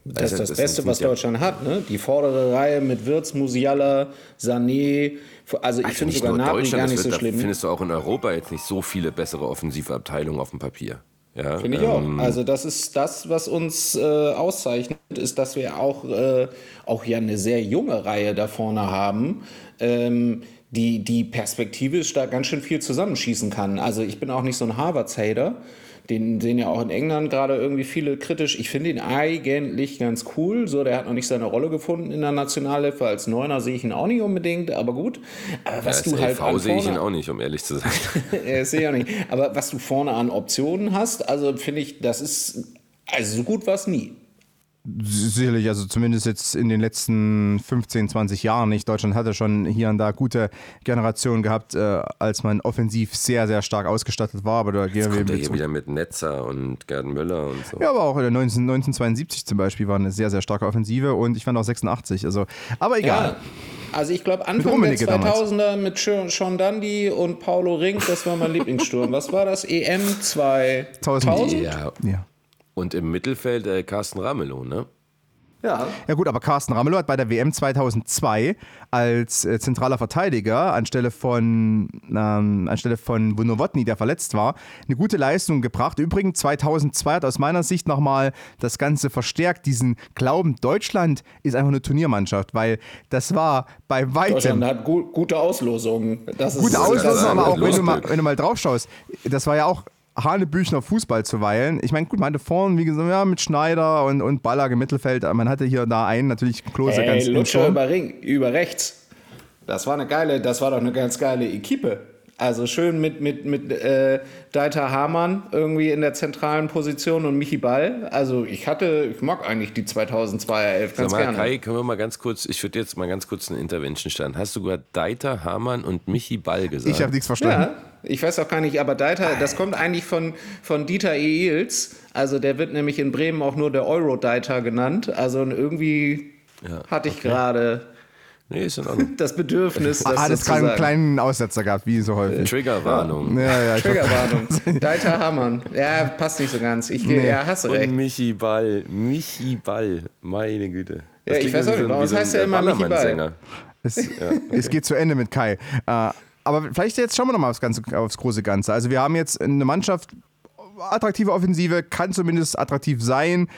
S11: Das ist
S10: Also,
S11: das Beste, was
S10: ja-
S11: Deutschland hat. Ne? Die vordere Reihe mit Wirtz, Musiala, Sané. Also ich
S10: Also
S11: finde sogar
S10: Deutschland,
S11: gar
S10: das
S11: nicht
S10: wird,
S11: so schlimm.
S10: findest du auch in Europa jetzt nicht so viele bessere offensive Abteilungen auf dem Papier. Ja,
S11: Finde ich
S10: ähm,
S11: auch. Also das ist das, was uns äh, auszeichnet, ist, dass wir auch, äh, auch ja eine sehr junge Reihe da vorne haben, ähm, die, die perspektivisch da ganz schön viel zusammenschießen kann. Also ich bin auch nicht so ein Harvards-Hater. Den sehen ja auch in England gerade irgendwie viele kritisch. Ich finde ihn eigentlich ganz cool. So, der hat noch nicht seine Rolle gefunden in der Nationalhilfe. Als Neuner sehe ich ihn auch nicht unbedingt, aber gut. Aber
S10: ja,
S11: was
S10: als
S11: du halt an
S10: sehe ich ihn
S11: vorne-
S10: auch nicht, um ehrlich zu sein.
S11: ja, sehe ich auch nicht. Aber was du vorne an Optionen hast, also finde ich, das ist, also so gut war es nie.
S9: Sicherlich, also zumindest jetzt in den letzten 15, 20 Jahren nicht. Deutschland hatte schon hier und da gute Generationen gehabt, äh, als man offensiv sehr, sehr stark ausgestattet war. Aber da gehen
S10: Jetzt
S9: wir
S10: kommt er
S9: mit
S10: hier wieder mit Netzer und Gerd Müller und so.
S9: Ja, aber auch in der 19, 1972 zum Beispiel war eine sehr, sehr starke Offensive und ich fand auch 86. Also, aber egal.
S11: Ja. Also ich glaube Anfang der
S9: Rummenigge damals.
S11: 2000er mit Sean- Sean Dundee und Paulo Rink, das war mein Lieblingssturm. Was war das? EM 2000?
S10: Ja.
S9: Ja.
S10: Und im Mittelfeld äh, Carsten Ramelow, ne?
S11: Ja.
S9: Ja gut, aber Carsten Ramelow hat bei der WM 2002 als äh, zentraler Verteidiger anstelle von, ähm, anstelle von Bunowotny, der verletzt war, eine gute Leistung gebracht. Übrigens 2002 hat aus meiner Sicht nochmal das Ganze verstärkt, diesen Glauben, Deutschland ist einfach eine Turniermannschaft, weil das war bei weitem...
S11: Deutschland hat gu gute Auslosungen. Das ist
S9: Gute
S11: ist
S9: aber auch wenn du, mal, wenn du mal drauf schaust, das war ja auch Hanebüchner Fußball zuweilen. Ich meine, gut, man hatte vorne, wie gesagt, ja, mit Schneider und, und Ballack im Mittelfeld, man hatte hier und da einen, natürlich Klose ganz
S11: Ey,
S9: im
S11: Lutscher über, Ring, über rechts. Das war eine geile, das war doch eine ganz geile Equipe. Also schön mit, mit, mit äh, Deiter Hamann irgendwie in der zentralen Position und Michi Ball. Also ich hatte, ich mag eigentlich die 2002er Elf ganz
S10: Sag mal,
S11: gerne.
S10: Kai, können wir mal ganz kurz, ich würde jetzt mal ganz kurz eine Intervention starten. Hast du gerade Deiter, Hamann und Michi Ball gesagt?
S9: Ich habe nichts verstanden.
S11: Ja, ich weiß auch gar nicht, aber Deiter, das kommt eigentlich von, von Dieter Ehls. Also der wird nämlich in Bremen auch nur der Euro-Deiter genannt. Also irgendwie hatte ich gerade
S10: Nee, ist in Ordnung.
S11: das Bedürfnis, das
S9: Ah,
S11: so
S9: das
S11: zu
S9: gerade einen
S11: sagen.
S9: kleinen Aussetzer gehabt, wie so häufig.
S10: Triggerwarnung.
S9: Ja, ja,
S11: Triggerwarnung. Deiter Hamann. Ja, passt nicht so ganz. Ich,
S9: Nee.
S11: Ja, hast du
S10: Und
S11: recht.
S10: Michi Ball. Michi Ball. Meine Güte.
S11: Ja, ich weiß auch nicht, warum
S10: so
S11: heißt der immer Michi Ball?
S9: Es, es geht zu Ende mit Kai. Äh, aber vielleicht jetzt schauen wir nochmal aufs, aufs große Ganze. Also wir haben jetzt eine Mannschaft, attraktive Offensive, kann zumindest attraktiv sein.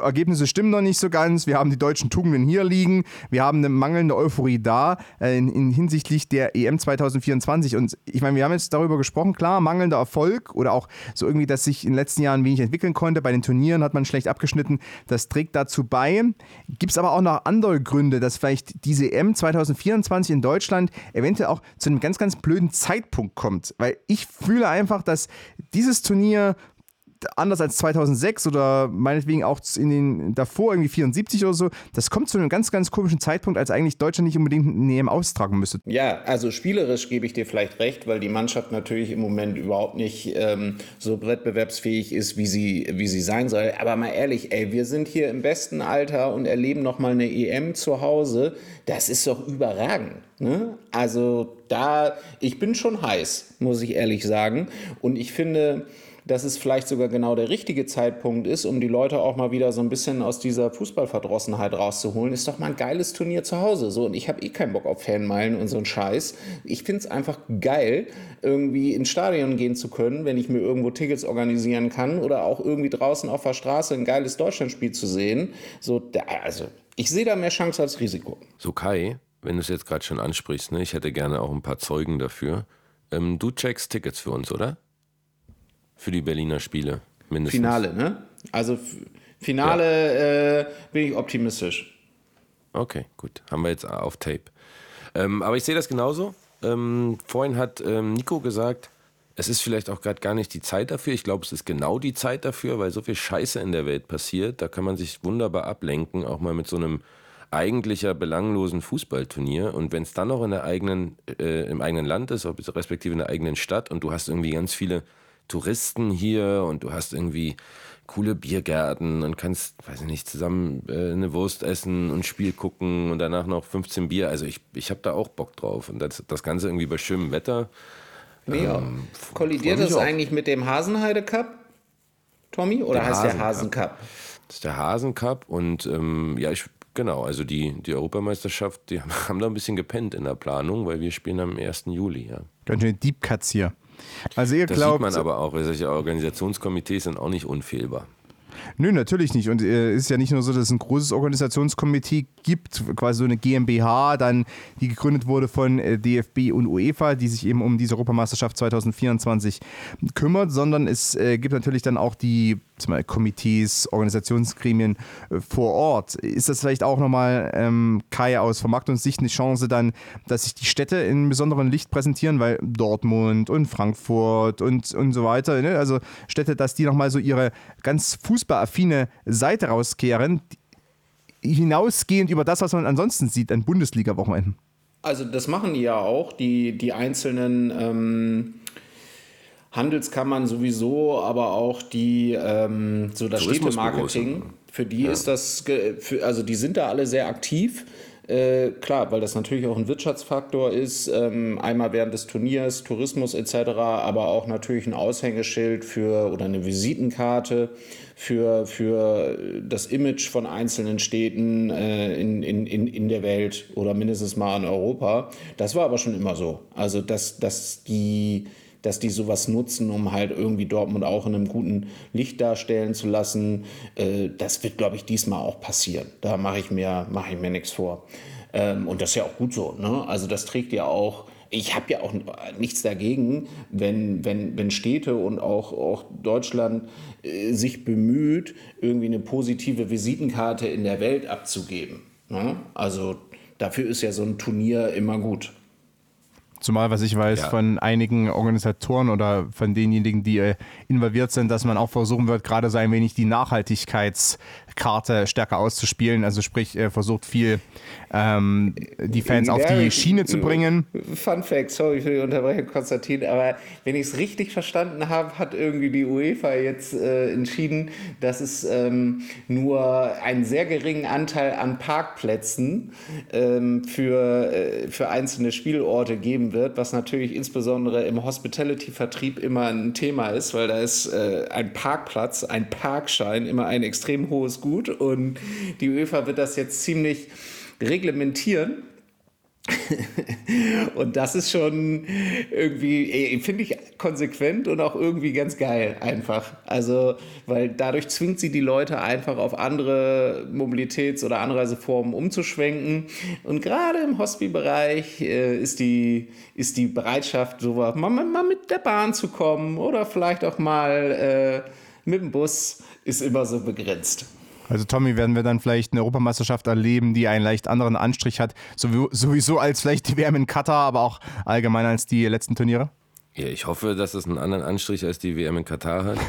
S9: Ergebnisse stimmen noch nicht so ganz. Wir haben die deutschen Tugenden hier liegen. Wir haben eine mangelnde Euphorie da äh, in, in hinsichtlich der EM 2024. Und ich meine, wir haben jetzt darüber gesprochen, klar, mangelnder Erfolg oder auch so irgendwie, dass sich in den letzten Jahren wenig entwickeln konnte. Bei den Turnieren hat man schlecht abgeschnitten. Das trägt dazu bei. Gibt es aber auch noch andere Gründe, dass vielleicht diese EM 2024 in Deutschland eventuell auch zu einem ganz, ganz blöden Zeitpunkt kommt. Weil ich fühle einfach, dass dieses Turnier anders als 2006 oder meinetwegen auch in den davor irgendwie 74 oder so, das kommt zu einem ganz, ganz komischen Zeitpunkt, als eigentlich Deutschland nicht unbedingt eine EM austragen müsste.
S11: Ja, also spielerisch gebe ich dir vielleicht recht, weil die Mannschaft natürlich im Moment überhaupt nicht ähm, so wettbewerbsfähig ist, wie sie, wie sie sein soll. Aber mal ehrlich, ey, wir sind hier im besten Alter und erleben noch mal eine EM zu Hause. Das ist doch überragend. Ne? Also da, ich bin schon heiß, muss ich ehrlich sagen. Und ich finde, dass es vielleicht sogar genau der richtige Zeitpunkt ist, um die Leute auch mal wieder so ein bisschen aus dieser Fußballverdrossenheit rauszuholen, ist doch mal ein geiles Turnier zu Hause. So, und ich habe eh keinen Bock auf Fanmeilen und so einen Scheiß. Ich finde es einfach geil, irgendwie ins Stadion gehen zu können, wenn ich mir irgendwo Tickets organisieren kann oder auch irgendwie draußen auf der Straße ein geiles Deutschlandspiel zu sehen. So, da, also, ich sehe da mehr Chance als Risiko.
S10: So, Kai, wenn du es jetzt gerade schon ansprichst, ne, ich hätte gerne auch ein paar Zeugen dafür. Ähm, du checkst Tickets für uns, oder? Für die Berliner Spiele, mindestens.
S11: Finale, ne? Also Finale äh, bin ich optimistisch.
S10: Okay, gut. Haben wir jetzt auf Tape. Ähm, aber ich sehe das genauso. Ähm, vorhin hat ähm, Nico gesagt, es ist vielleicht auch gerade gar nicht die Zeit dafür. Ich glaube, es ist genau die Zeit dafür, weil so viel Scheiße in der Welt passiert. Da kann man sich wunderbar ablenken, auch mal mit so einem eigentlicher belanglosen Fußballturnier. Und wenn es dann noch in der eigenen, äh, im eigenen Land ist, respektive in der eigenen Stadt, und du hast irgendwie ganz viele Touristen hier und du hast irgendwie coole Biergärten und kannst, weiß ich nicht, zusammen äh, eine Wurst essen und Spiel gucken und danach noch 15 Bier. Also ich, ich habe da auch Bock drauf. Und das, das Ganze irgendwie bei schönem Wetter.
S11: Ja.
S10: Ähm,
S11: Kollidiert das
S10: auch.
S11: eigentlich mit dem Hasenheide Cup, Tommy? Oder
S10: Der
S11: heißt der
S10: Hasen-Cup.
S11: Hasen Cup?
S10: Das ist der Hasencup und ähm, ja, ich, genau, also die, die Europameisterschaft, die haben da ein bisschen gepennt in der Planung, weil wir spielen am 1. Juli, ja.
S9: Ganz schön Deep Cuts hier. Also ihr
S10: Das
S9: glaubt,
S10: sieht man aber auch, solche Organisationskomitees sind auch nicht unfehlbar.
S9: Nö, natürlich nicht. Und äh, es ist ja nicht nur so, dass es ein großes Organisationskomitee gibt, quasi so eine GmbH, dann die gegründet wurde von äh, DFB und UEFA, die sich eben um diese Europameisterschaft 2024 kümmert, sondern es äh, gibt natürlich dann auch die Beispiel Komitees, Organisationsgremien äh, vor Ort. Ist das vielleicht auch nochmal, ähm, Kai, aus Vermarktungssicht eine Chance dann, dass sich die Städte in besonderem Licht präsentieren, weil Dortmund und Frankfurt und, und so weiter, ne? also Städte, dass die nochmal so ihre ganz fußballaffine Seite rauskehren, hinausgehend über das, was man ansonsten sieht an Bundesliga-Wochenenden.
S11: Also das machen die ja auch, die, die einzelnen ähm, Handelskammern sowieso, aber auch die ähm, so das Städtemarketing. Für die
S10: Ja.
S11: ist das, für, also die sind da alle sehr aktiv. Äh, klar, weil das natürlich auch ein Wirtschaftsfaktor ist, ähm, einmal während des Turniers, Tourismus etc., aber auch natürlich ein Aushängeschild für oder eine Visitenkarte für, für das Image von einzelnen Städten äh, in, in, in, in der Welt oder mindestens mal in Europa. Das war aber schon immer so. Also, dass, dass die dass die sowas nutzen, um halt irgendwie Dortmund auch in einem guten Licht darstellen zu lassen. Äh, das wird, glaube ich, diesmal auch passieren. Da mache ich mir, mache ich mir nichts vor. Ähm, und das ist ja auch gut so. Ne? Also das trägt ja auch. Ich habe ja auch nichts dagegen, wenn, wenn, wenn Städte und auch, auch Deutschland äh, sich bemüht, irgendwie eine positive Visitenkarte in der Welt abzugeben. Ne? Also dafür ist ja so ein Turnier immer gut.
S9: Zumal, was ich weiß
S10: Ja.
S9: von einigen Organisatoren oder von denjenigen, die äh, involviert sind, dass man auch versuchen wird, gerade so ein wenig die Nachhaltigkeitskarte stärker auszuspielen. Also sprich, äh, versucht viel ähm, die Fans auf die Schiene zu bringen.
S11: Fun Fact, sorry für die Unterbrechung, Konstantin, aber wenn ich es richtig verstanden habe, hat irgendwie die UEFA jetzt äh, entschieden, dass es ähm, nur einen sehr geringen Anteil an Parkplätzen ähm, für, äh, für einzelne Spielorte geben wird, was natürlich insbesondere im Hospitality-Vertrieb immer ein Thema ist, weil da ist äh, ein Parkplatz, ein Parkschein immer ein extrem hohes Gut und die UEFA wird das jetzt ziemlich reglementieren. und das ist schon irgendwie, eh, finde ich, konsequent und auch irgendwie ganz geil einfach. Also, weil dadurch zwingt sie die Leute einfach auf andere Mobilitäts- oder Anreiseformen umzuschwenken. Und gerade im Hospi-Bereich äh, ist, die, ist die Bereitschaft, so mal, mal mit der Bahn zu kommen oder vielleicht auch mal äh, mit dem Bus, ist immer so begrenzt.
S9: Also Tommy, werden wir dann vielleicht eine Europameisterschaft erleben, die einen leicht anderen Anstrich hat, sowie- sowieso als vielleicht die WM in Katar, aber auch allgemein als die letzten Turniere?
S10: Ja, ich hoffe, dass es einen anderen Anstrich als die WM in Katar hat.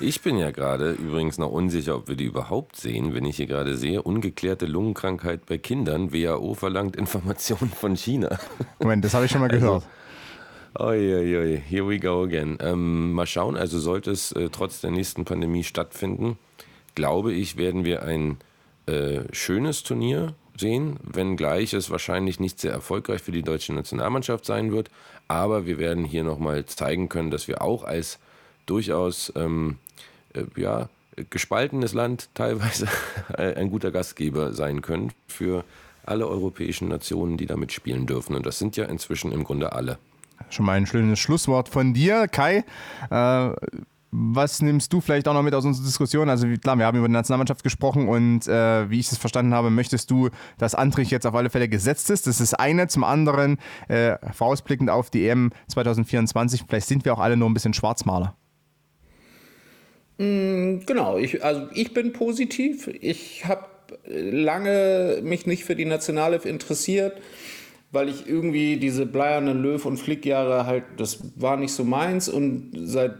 S10: Ich bin ja gerade übrigens noch unsicher, ob wir die überhaupt sehen, wenn ich hier gerade sehe, ungeklärte Lungenkrankheit bei Kindern. WHO verlangt Informationen von China.
S9: Moment, das habe ich schon mal gehört.
S10: Uiuiui, here we go again. Ähm, mal schauen, also sollte es äh, trotz der nächsten Pandemie stattfinden, glaube ich, werden wir ein äh, schönes Turnier sehen, wenngleich es wahrscheinlich nicht sehr erfolgreich für die deutsche Nationalmannschaft sein wird. Aber wir werden hier nochmal zeigen können, dass wir auch als durchaus ähm, äh, ja, gespaltenes Land teilweise ein guter Gastgeber sein können für alle europäischen Nationen, die da mitspielen dürfen. Und das sind ja inzwischen im Grunde alle.
S9: Schon mal ein schönes Schlusswort von dir, Kai. Äh, was nimmst du vielleicht auch noch mit aus unserer Diskussion? Also klar, wir haben über die Nationalmannschaft gesprochen und äh, wie ich es verstanden habe, möchtest du, dass Antrich jetzt auf alle Fälle gesetzt ist. Das ist eine. Zum anderen, äh, vorausblickend auf die EM 2024, vielleicht sind wir auch alle nur ein bisschen Schwarzmaler.
S11: Mm, Genau, ich, also ich bin positiv. Ich habe lange mich nicht für die Nationalelf interessiert, weil ich irgendwie diese bleiernen Löw- und Flickjahre halt, das war nicht so meins. Und seit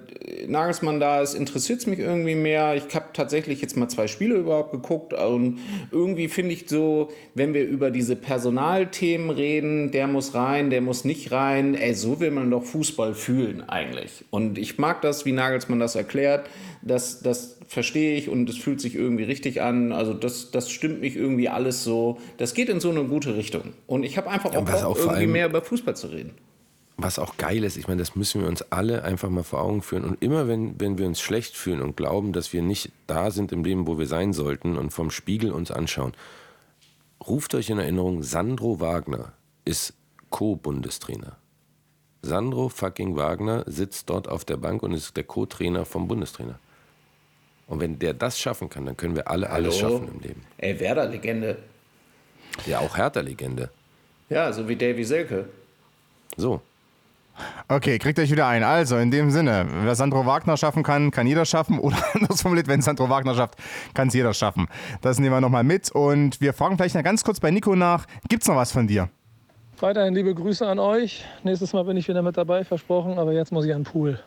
S11: Nagelsmann da ist, interessiert es mich irgendwie mehr. Ich habe tatsächlich jetzt mal zwei Spiele überhaupt geguckt und irgendwie finde ich so, wenn wir über diese Personalthemen reden, der muss rein, der muss nicht rein, ey, so will man doch Fußball fühlen eigentlich. Und ich mag das, wie Nagelsmann das erklärt. Das, das verstehe ich und es fühlt sich irgendwie richtig an. Also das, das stimmt mich irgendwie alles so. Das geht in so eine gute Richtung. Und ich habe einfach
S10: Ja,
S11: auch Bock,
S10: auch
S11: irgendwie mehr über Fußball zu reden.
S10: Was auch geil ist, ich meine, das müssen wir uns alle einfach mal vor Augen führen. Und immer wenn, wenn wir uns schlecht fühlen und glauben, dass wir nicht da sind im Leben, wo wir sein sollten und vom Spiegel uns anschauen, ruft euch in Erinnerung, Sandro Wagner ist Co-Bundestrainer. Sandro fucking Wagner sitzt dort auf der Bank und ist der Co-Trainer vom Bundestrainer. Und wenn der das schaffen kann, dann können wir alle alles
S11: Hallo?
S10: schaffen im Leben.
S11: Ey, Werder-Legende.
S10: Ja, auch Hertha-Legende.
S11: Ja, so wie Davy Selke.
S10: So.
S9: Okay, kriegt euch wieder ein. Also, in dem Sinne, wer Sandro Wagner schaffen kann, kann jeder schaffen. Oder anders formuliert, wenn Sandro Wagner schafft, kann es jeder schaffen. Das nehmen wir nochmal mit. Und wir fragen vielleicht noch ganz kurz bei Nico nach: Gibt's noch was von dir?
S12: Weiterhin liebe Grüße an euch. Nächstes Mal bin ich wieder mit dabei, versprochen, aber jetzt muss ich an den Pool.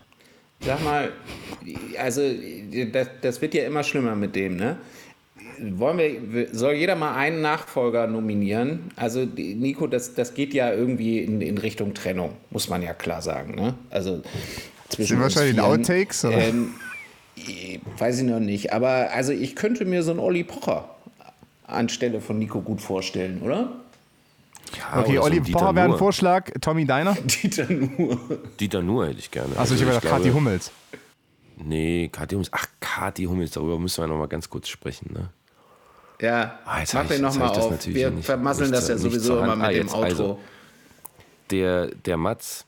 S11: Sag mal, also das, das wird ja immer schlimmer mit dem, ne? Wollen wir, soll jeder mal einen Nachfolger nominieren? Also Nico, das, das geht ja irgendwie in, in Richtung Trennung, muss man ja klar sagen, ne? Also zwischen
S9: Sind in
S11: Vieren.
S9: Outtakes, oder?
S11: Ähm, weiß ich noch nicht, aber also ich könnte mir so einen Olli Pocher anstelle von Nico gut vorstellen, oder?
S10: Ja,
S9: Okay,
S10: so
S9: Olli
S10: Dieter
S9: Pocher wäre ein. Vorschlag. Tommy, deiner?
S11: Dieter Nuhr.
S10: Dieter Nuhr hätte ich gerne.
S9: Achso, ich habe gedacht, Kathi Hummels.
S10: Nee, Kathi Hummels. Ach, Kathi Hummels, darüber müssen wir noch mal ganz kurz sprechen. Ne?
S11: Ja,
S10: Ah, jetzt
S11: mach den nochmal auf.
S10: natürlich
S11: Wir
S10: nicht-
S11: vermasseln
S10: nicht
S11: das ja sowieso immer mit
S10: Ah,
S11: dem
S10: jetzt
S11: Outro.
S10: also. Der, der Mats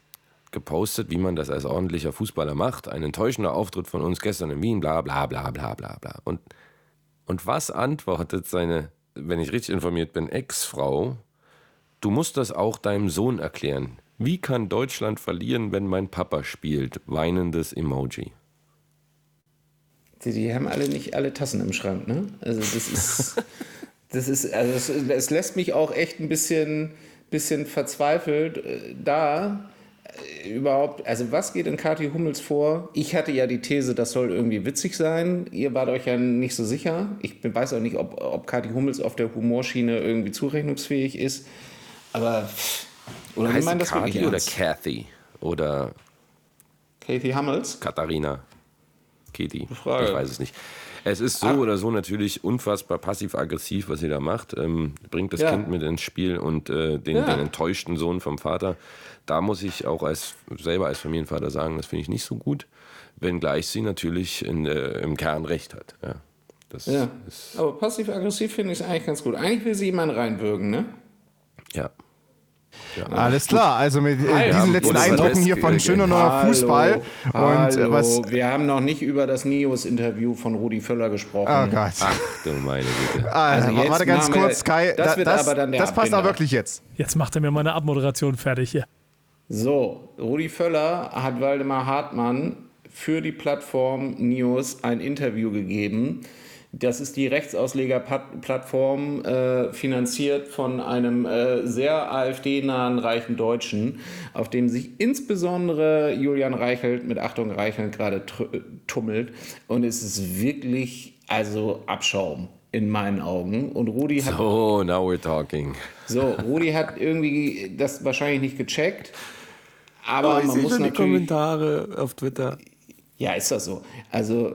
S10: gepostet, wie man das als ordentlicher Fußballer macht. Ein enttäuschender Auftritt von uns gestern in Wien, bla bla bla bla bla bla. Und, und was antwortet seine, wenn ich richtig informiert bin, Ex-Frau? Du musst das auch deinem Sohn erklären. Wie kann Deutschland verlieren, wenn mein Papa spielt? Weinendes Emoji.
S11: Die, die haben alle nicht alle Tassen im Schrank, ne? Also das ist, das ist, also es, es lässt mich auch echt ein bisschen bisschen verzweifelt äh, da. Äh, Überhaupt, also was geht in Kathi Hummels vor? Ich hatte ja die These, das soll irgendwie witzig sein. Ihr wart euch ja nicht so sicher. Ich weiß auch nicht, ob, ob Kathi Hummels auf der Humorschiene irgendwie zurechnungsfähig ist. Aber, oder wie
S10: heißt
S11: meint
S10: die
S11: das
S10: Kathi oder
S11: ernst?
S10: Kathy? Oder
S11: Kathy Hummels?
S10: Katharina? Katie?
S11: Frage.
S10: Ich weiß es nicht. Es ist so oder so natürlich unfassbar passiv-aggressiv, was sie da macht. Ähm, bringt das
S11: Ja.
S10: Kind mit ins Spiel und äh, den,
S11: Ja.
S10: den enttäuschten Sohn vom Vater. Da muss ich auch als selber als Familienvater sagen, das finde ich nicht so gut, wenngleich sie natürlich in, äh, im Kern recht hat. Ja. Das
S11: Ja.
S10: ist
S11: Aber passiv-aggressiv finde ich es eigentlich ganz gut. Eigentlich will sie jemanden reinwürgen, ne?
S10: Ja.
S9: Alles klar, also mit äh, diesen
S11: Ja,
S9: letzten
S11: und
S9: Eindrücken hier von schöner neuer Fußball. Und
S11: Hallo.
S9: äh, was.
S11: Wir haben noch nicht über das Nios-Interview von Rudi Völler gesprochen.
S9: Oh Gott.
S10: Ach du meine Güte.
S9: Also,
S11: jetzt
S9: warte ganz kurz, Kai.
S11: das
S9: da-
S11: wird
S9: das,
S11: aber dann der
S9: das passt da
S11: Abbinder.
S9: wirklich jetzt.
S12: Jetzt macht er mir meine Abmoderation fertig hier.
S11: So, Rudi Völler hat Waldemar Hartmann für die Plattform Nios ein Interview gegeben. Das ist die Rechtsauslegerplattform, äh, finanziert von einem äh, sehr AfD-nahen reichen Deutschen, auf dem sich insbesondere Julian Reichelt mit Achtung Reichelt gerade tr- tummelt. Und es ist wirklich, also Abschaum in meinen Augen. Und Rudi hat
S10: So, now we're talking.
S11: so, Rudi hat irgendwie das wahrscheinlich nicht gecheckt. Aber
S10: Oh, ich
S11: man
S10: sehe
S11: muss
S10: schon die
S11: natürlich.
S10: Kommentare auf Twitter.
S11: Ja, ist das so. Also,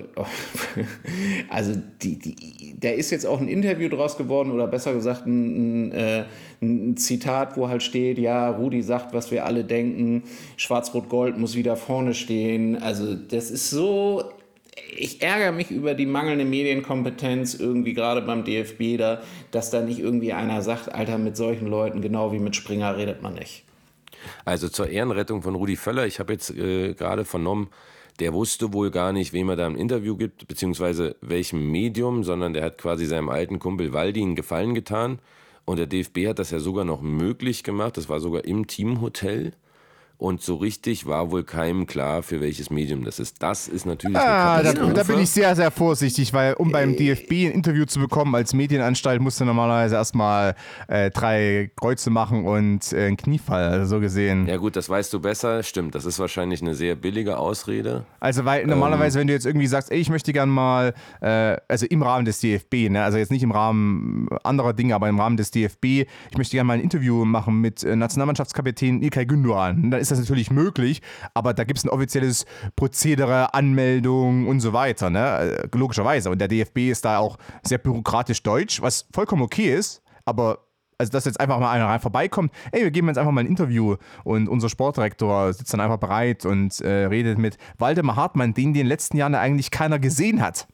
S11: also die, die, da ist jetzt auch ein Interview draus geworden oder besser gesagt ein, ein, äh, ein Zitat, wo halt steht, ja, Rudi sagt, was wir alle denken, Schwarz-Rot-Gold muss wieder vorne stehen. Also das ist so, ich ärgere mich über die mangelnde Medienkompetenz irgendwie gerade beim DFB da, dass da nicht irgendwie einer sagt, Alter, mit solchen Leuten, genau wie mit Springer redet man nicht.
S10: Also zur Ehrenrettung von Rudi Völler, ich habe jetzt äh, gerade vernommen, der wusste wohl gar nicht, wem er da ein Interview gibt, beziehungsweise welchem Medium, sondern der hat quasi seinem alten Kumpel Waldi einen Gefallen getan. Und der DFB hat das ja sogar noch möglich gemacht. Das war sogar im Teamhotel. Und so richtig war wohl keinem klar, für welches Medium das ist. Das ist natürlich
S9: Ah,
S10: eine
S9: da, da bin ich sehr, sehr vorsichtig, weil um beim DFB ein Interview zu bekommen als Medienanstalt musst du normalerweise erstmal äh, drei Kreuze machen und äh, einen Kniefall, also so gesehen.
S10: Ja gut, das weißt du besser. Stimmt, das ist wahrscheinlich eine sehr billige Ausrede.
S9: Also, weil normalerweise, wenn du jetzt irgendwie sagst, ey, ich möchte gern mal, äh, also im Rahmen des DFB, ne, also jetzt nicht im Rahmen anderer Dinge, aber im Rahmen des DFB, ich möchte gerne mal ein Interview machen mit äh, Nationalmannschaftskapitän Ilkay Gündoğan. Dann ist das natürlich möglich, aber da gibt es ein offizielles Prozedere, Anmeldung und so weiter, ne, äh, logischerweise. Und der DFB ist da auch sehr bürokratisch deutsch, was vollkommen okay ist, aber also dass jetzt einfach mal einer rein vorbeikommt, ey, wir geben jetzt einfach mal ein Interview und unser Sportdirektor sitzt dann einfach bereit und äh, redet mit Waldemar Hartmann, den in den letzten Jahren eigentlich keiner gesehen hat.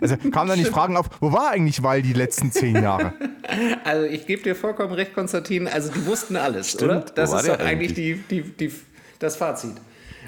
S9: Also kam da nicht Fragen auf, wo war eigentlich Wald die letzten zehn Jahre?
S11: Also ich gebe dir vollkommen recht, Konstantin. Also die wussten alles,
S10: Stimmt.
S11: oder? Das ist doch eigentlich die, die, die, das Fazit.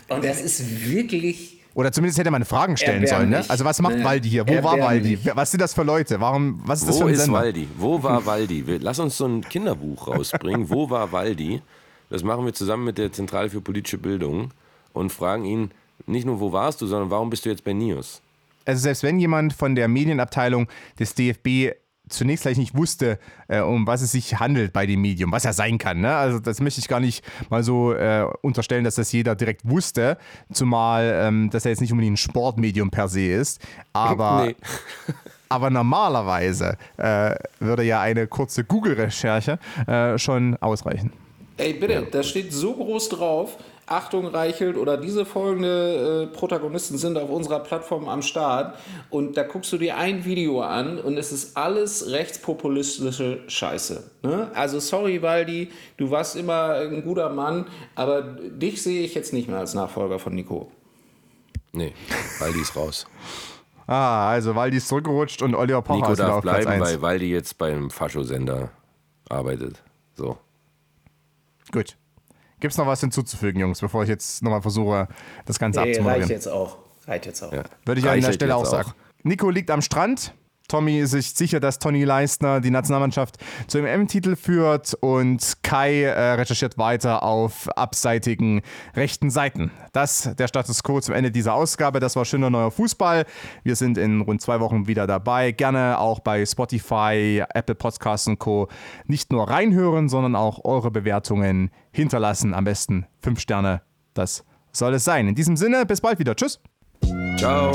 S11: Und das ist wirklich.
S9: Oder zumindest hätte man Fragen stellen sollen, ne? Also was macht? Waldi hier? Wo war Waldi? Was sind das für Leute? Warum, was ist das
S10: Wo
S9: für ein
S10: ist
S9: Sender?
S10: Waldi? Wo war Waldi? Lass uns so ein Kinderbuch rausbringen. Wo war Waldi? Das machen wir zusammen mit der Zentrale für politische Bildung und fragen ihn nicht nur, wo warst du, sondern warum bist du jetzt bei NIOS?
S9: Also selbst wenn jemand von der Medienabteilung des DFB zunächst gleich nicht wusste, äh, um was es sich handelt bei dem Medium, was ja sein kann. Ne? Also das möchte ich gar nicht mal so äh, unterstellen, dass das jeder direkt wusste, zumal ähm, das ja jetzt nicht unbedingt ein Sportmedium per se ist. Aber,
S10: Nee.
S9: aber normalerweise äh, würde ja eine kurze Google-Recherche äh, schon ausreichen.
S11: Ey, bitte, da steht so groß drauf. Achtung, Reichelt oder diese folgende äh, Protagonisten sind auf unserer Plattform am Start. Und da guckst du dir ein Video an und es ist alles rechtspopulistische Scheiße. Ne? Also, sorry, Waldi, du warst immer ein guter Mann, aber dich sehe ich jetzt nicht mehr als Nachfolger von Nico.
S10: Nee, Waldi ist raus.
S9: Ah, also Waldi ist zurückgerutscht und Oliver Pocher
S10: Nico
S9: ist
S10: darf
S9: auf Platz
S10: bleiben,
S9: 1.
S10: weil Waldi jetzt beim Fascho-Sender arbeitet. So.
S9: Gut. Gibt es noch was hinzuzufügen, Jungs, bevor ich jetzt nochmal versuche, das Ganze
S11: reicht
S9: abzumoderieren?
S11: jetzt auch. Reicht jetzt auch.
S10: Ja.
S9: Würde ich an der Stelle auch sagen. Nico liegt am Strand, Tommy ist sich sicher, dass Toni Leistner die Nationalmannschaft zum M-Titel führt und Kai äh, recherchiert weiter auf abseitigen rechten Seiten. Das der Status quo zum Ende dieser Ausgabe. Das war schöner neuer Fußball. Wir sind in rund zwei Wochen wieder dabei. Gerne auch bei Spotify, Apple Podcasts und Co. nicht nur reinhören, sondern auch eure Bewertungen hinterlassen. Am besten fünf Sterne. Das soll es sein. In diesem Sinne, bis bald wieder. Tschüss.
S10: Ciao.